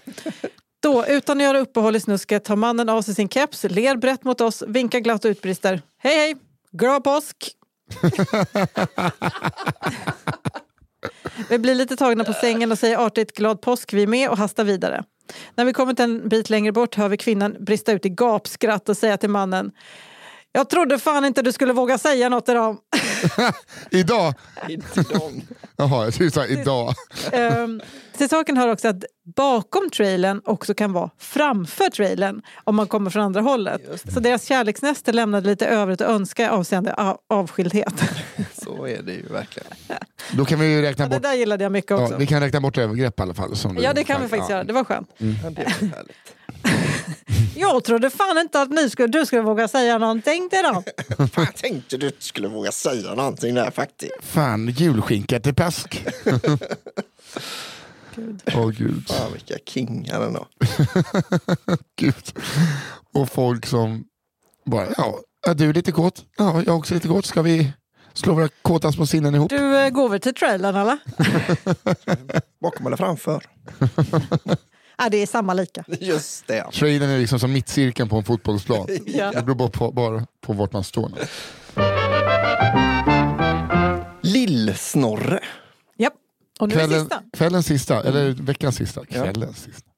Då, utan att göra uppehåll i snusket, tar mannen av sig sin keps, ler brett mot oss, vinkar glatt och utbrister. Hej hej! Glad påsk! vi blir lite tagna på sängen och säger artigt glad påsk vi är med och hastar vidare. När vi kommit en bit längre bort hör vi kvinnan brista ut i gapskratt och säga till mannen jag trodde fan inte du skulle våga säga något idag. Idag? Jaha, jag sa idag. um, till saken hör också att bakom trailern också kan vara framför trailern om man kommer från andra hållet. Så deras kärleksnäste lämnade lite övrigt att önska avseende av- avskildhet. Så är det ju verkligen. Då kan vi ju räkna Ja, det där gillade jag mycket också. ja, vi kan räkna bort övergrepp i alla fall. Som Ja, det kan vi faktiskt ja. göra. Det var skönt. Ja, det härligt. Jag trodde fan inte att ni skulle, du skulle våga säga någonting till dem. Fan, jag tänkte du skulle våga säga någonting där faktiskt. Fan, julskinka till påsk. Åh gud. Fan vilka kingar ändå. gud. Och folk som bara, ja, är du lite kåt? Ja, jag är också lite kåt. Ska vi slå våra kåta små sinnen ihop? Du, eh, går vi till trailern eller? Bakom eller framför? Ja, det är samma lika. Just det. Trailern är liksom som mittcirkeln på en fotbollsplan. Ja. Det beror bara på, bara på vart man står. Nu. Lill-Snorre. Japp. Och nu är Kvällen, sista. kvällens sista, eller veckans sista. Kvällens sista.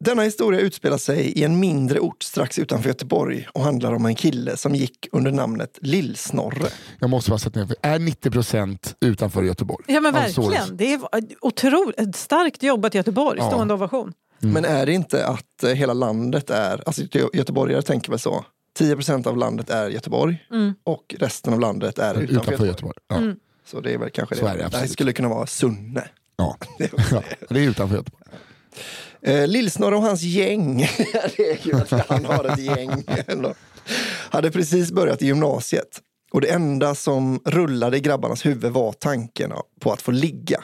Denna historia utspelar sig i en mindre ort strax utanför Göteborg och handlar om en kille som gick under namnet Lill-Snorre. Jag måste bara sätta ner, är 90% utanför Göteborg? Ja men Soros. verkligen. Det är otroligt starkt jobbat i Göteborg. Ja. Stående ovation. Men är det inte att eh, hela landet är, alltså Gö- göteborgare tänker väl så, 10 procent av landet är Göteborg och resten av landet är utanför, Utanför Göteborg. Göteborg. Ja. Så det är väl kanske Så är det det. Det skulle kunna vara Sunne. Ja. ja, det är utanför Göteborg. Eh, Lill-Snorre och hans gäng, det är ju att han har ett gäng, hade precis börjat i gymnasiet. Och det enda som rullade i grabbarnas huvud var tanken på att få ligga.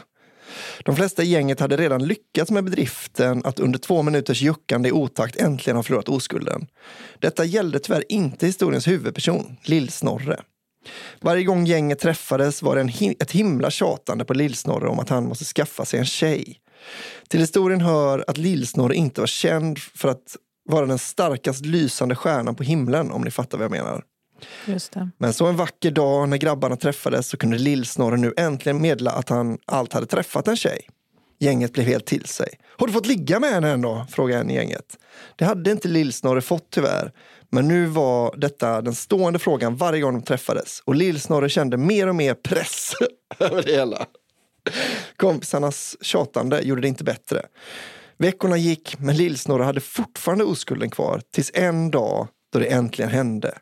De flesta i gänget hade redan lyckats med bedriften att under två minuters juckande i otakt äntligen ha förlorat oskulden. Detta gällde tyvärr inte historiens huvudperson, Lill-Snorre. Varje gång gänget träffades var det en hi- ett himla tjatande på Lill-Snorre om att han måste skaffa sig en tjej. Till historien hör att Lill-Snorre inte var känd för att vara den starkast lysande stjärnan på himlen, om ni fattar vad jag menar. Just det. Men så en vacker dag när grabbarna träffades så kunde Lill-Snorre nu äntligen meddela att han allt hade träffat en tjej. Gänget blev helt till sig. Har du fått ligga med henne ändå? frågade en i gänget. Det hade inte Lill-Snorre fått tyvärr. Men nu var detta den stående frågan varje gång de träffades. Och Lill-Snorre kände mer och mer press över det hela. Kompisarnas tjatande gjorde det inte bättre. Veckorna gick, men Lill-Snorre hade fortfarande oskulden kvar tills en dag då det äntligen hände.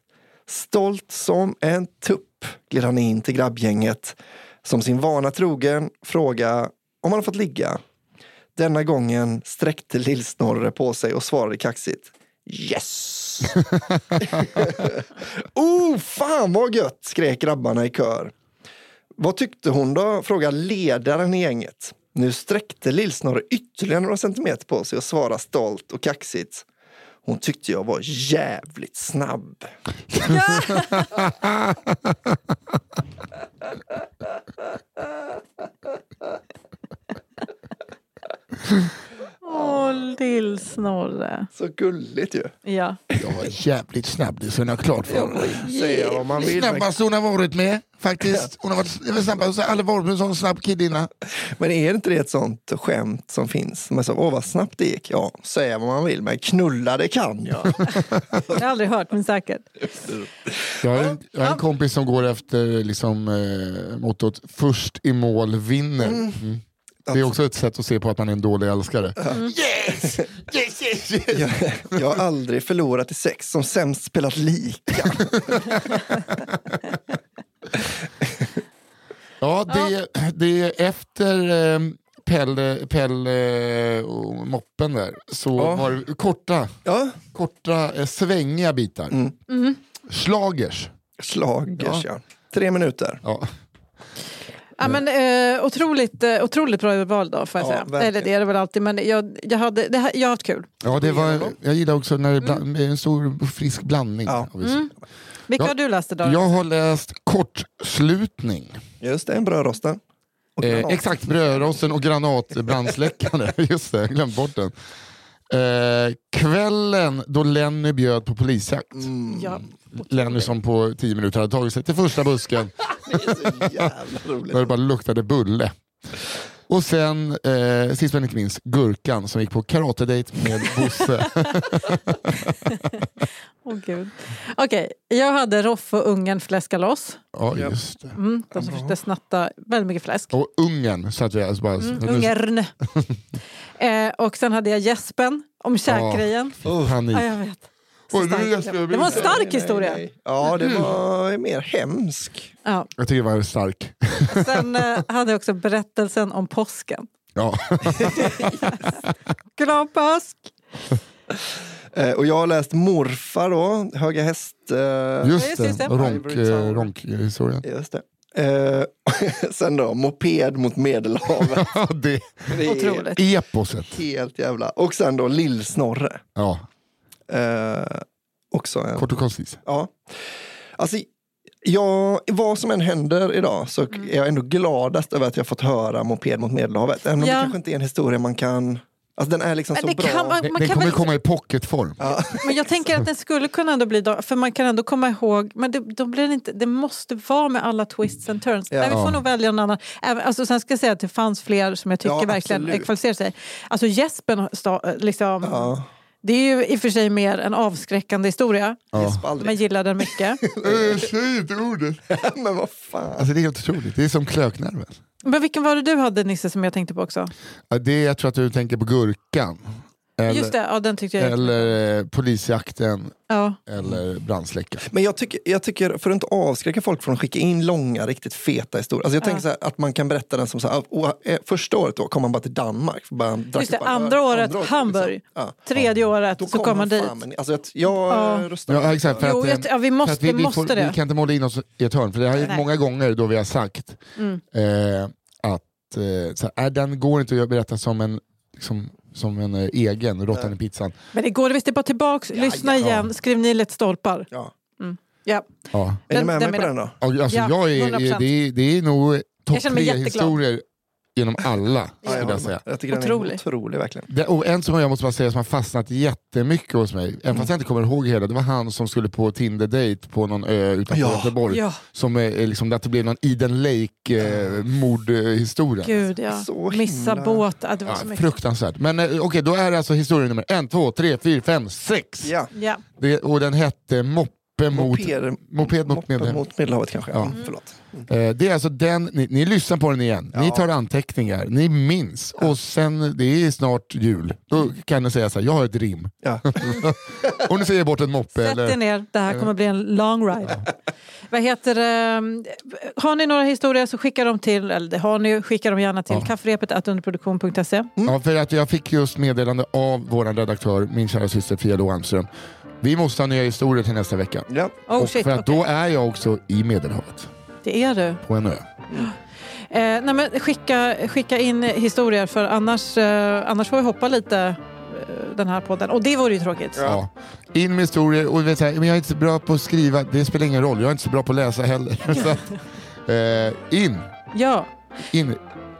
Stolt som en tupp gled han in till grabbgänget som sin vana trogen fråga om han fått ligga. Denna gången sträckte Lill-Snorre på sig och svarade kaxigt. Yes! oh, fan vad gött! skrek grabbarna i kör. Vad tyckte hon då? frågade ledaren i gänget. Nu sträckte Lill-Snorre ytterligare några centimeter på sig och svarade stolt och kaxigt. Hon tyckte jag var jävligt snabb. Åh, lill-Snorre. Så gulligt ju. Ja. Jag var jävligt snabb, det ska ni ha klart för er. Säga vad man vill. Men, Snabbaste hon har varit med, faktiskt. Hon har varit snabbast, jag har aldrig varit med en sån snabb kid innan. men är inte det ett sånt skämt som finns? Är så, Åh vad snabbt det gick. Ja, säga vad man vill, men knulla det kan jag. Jag har aldrig hört, men säkert. Jag har en, jag har en kompis som går efter liksom, eh, mottot först i mål vinner. Mm. Det är också ett sätt att se på att man är en dålig älskare. Yes! Yes, yes, yes! jag, jag har aldrig förlorat i sex som sämst spelat lika. Ja, det, det är efter eh, Pelle, Pelle och moppen där, så Ja. var det korta, Ja, korta eh, svängiga bitar. Schlagers. slagers ja. Tre minuter. Ja. Ja, men, eh, otroligt, eh, otroligt bra val då får jag Ja, säga. verkligen. Eller det är det väl alltid men jag, jag, hade, det, här- jag har haft kul. Ja, det var, igenom. jag gillar också när det bland, är en stor frisk blandning. Ja. av historier. Vilka Ja, har du läst idag? Jag har läst Kortslutning. Just det, en brödrosta. Och Eh, granat. exakt, brödrosten och granatbrandsläckande. Just det, jag glömt bort den. Eh, kvällen då Lenny bjöd på polisjakt. Mm, Ja. Lenny som på tio minuter hade tagit sig till första busken det är så jävla roligt. där det bara luktade bulle. Och sen, eh, sist men inte minst, Gurkan som gick på karatedejt med Bosse. Åh gud. Okej, jag hade Roffe och ungen fläska loss. ja, just det. Mm, de som försökte snatta väldigt mycket fläsk. Och Ungern, så att vi alltså bara... Mm, Ungern. eh, och sen hade jag Jespen om käkgrejen. Ja, panik. Ja, jag vet. Oj, jag det var en stark Nej, nej, historia. nej. Ja, det var mer hemsk. Ja. Jag tycker det var stark. Sen eh, hade jag också berättelsen om påsken. Ja. Glad påsk! Eh, och jag har läst Morfar då, Höga häst... Eh, Just just det, det. ronk, Ivory Tower. eh, ronkhistorien. just det. Eh, sen då, Moped mot Medelhavet. Ja, det Det är Otroligt. eposet. helt jävla... Och sen då Lill-Snorre. Ja, Eh, också en... kort och koncist. Ja. Alltså, jag, vad som än händer idag så Mm. är jag ändå gladast över att jag fått höra Moped mot Medelhavet. Även om Ja. det kanske inte är en historia man kan... Alltså den är liksom så Det bra. kan man- Den, man den kan kommer väl- komma i pocketform. Ja. Men jag tänker att den skulle kunna ändå bli... För man kan ändå komma ihåg... Men det, då blir inte, det måste vara med alla twists and turns. Ja. Nej, vi får Ja. nog välja en annan. Även, alltså, sen ska jag säga att det fanns fler som jag tycker Ja, verkligen kvalificerar sig. Alltså Jespen, sta- liksom, Ja. det är ju i och för sig mer en avskräckande historia. Ja. Men gillar den mycket. Säg inte ordet. Men vad fan. Alltså, det är helt otroligt. Det är som klöknärven. Men vilken var det du hade Nisse som jag tänkte på också? Det, jag tror att du tänker på Gurkan. Eller, Just det, ja, den tyckte jag eller eh, polisjakten ja. eller brandsläckaren. Men jag tycker, jag tycker, för att inte avskräcka folk från att skicka in långa, riktigt feta historier. Alltså jag tänker så här, att man kan berätta den som så här, och, eh, första året då kom man bara till Danmark. Bara, Just det, upp alla- andra året liksom. Hamburg. Ja. Tredje året Då så kom man dit. men, alltså, jag, jag Ja. ja. röstar Ja, exakt, för Jo, att, jag, eh, ja, vi för måste, att vi, vi, måste får, det. vi kan inte måla in oss i ett hörn, för det har ju Nej. många gånger då vi har sagt Mm. eh, att eh, så här, äh, den går inte att berätta som en, liksom, som en eh, egen, råttan i pizzan. Men det går visst, det är bara tillbaks, lyssna ja. igen, skriv ner lite stolpar. Ja. Ja. Ja. Är Den- ni med den mig på den då? Alltså, Ja, jag är, 100%. det, är, det är nog topp tre historier genom alla. Skulle jag, jag säga. jag Otrolig. är otrolig verkligen. Det, och en som jag måste bara säga som har fastnat jättemycket hos mig, även fast jag inte kommer ihåg hela, det var han som skulle på Tinder-date på någon ö utanför Ja. Göteborg. Ja, Som är, liksom, att det blev någon Eden Lake eh, mordhistoria. gud ja. Så Missa båt. Ja, det var Ja, så mycket. fruktansvärt. Men eh, okej, då är det alltså historia nummer en, två, tre, fyra, fem, sex. Ja. Ja. Det, och den hette Moppe mot... Moped, Moped mot moppe mot Medelhavet kanske. Ja. Mm, förlåt. Eh, det är alltså den, ni, ni lyssnar på den igen, ni Ja. tar anteckningar, ni minns och sen, det är snart jul, då kan ni säga så här, jag har ett rim. Ja. och ni säger bort en moppe Sätt eller... er ner, det här kommer bli en long ride. Vad heter det? Har ni några historier så skicka dem till, eller det har ni, skicka dem gärna till Ja. kafferepet underproduktion.se. Ja, för att jag fick just meddelande av vår redaktör, min kära syster Fia Lo Almström. Vi måste ha nya historier till nästa vecka. Ja. Oh och shit, för att okej. då är jag också i Medelhavet, det är du. på en ö. Eh, nej men skicka, skicka in historier för annars, eh, annars får vi hoppa lite eh, den här podden. Och det vore ju tråkigt. Ja. In med historier och vet, så här, men jag är inte så bra på att skriva, det spelar ingen roll, jag är inte så bra på att läsa heller. så eh, in, Ja. in.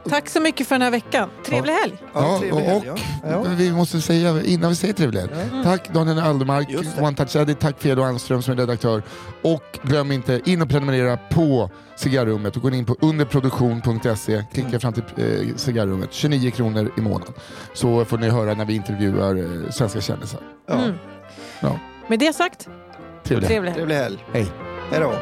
Tack så mycket för den här veckan. Trevlig helg! Ja, trevlig helg, och ja. Ja. vi måste säga innan vi säger trevlig helg. Tack Daniel Aldermark. One Touch Edit, tack Fedor Almström som är redaktör. Och glöm inte in och prenumerera på Cigarrummet och gå in på underproduktion.se, klicka fram till eh, Cigarrummet, 29 kronor i månaden. Så får ni höra när vi intervjuar eh, svenska kändisar. Ja. Mm. Ja. Med det sagt, Trevlig trevlig helg. Trevlig helg. Hej. Hej då.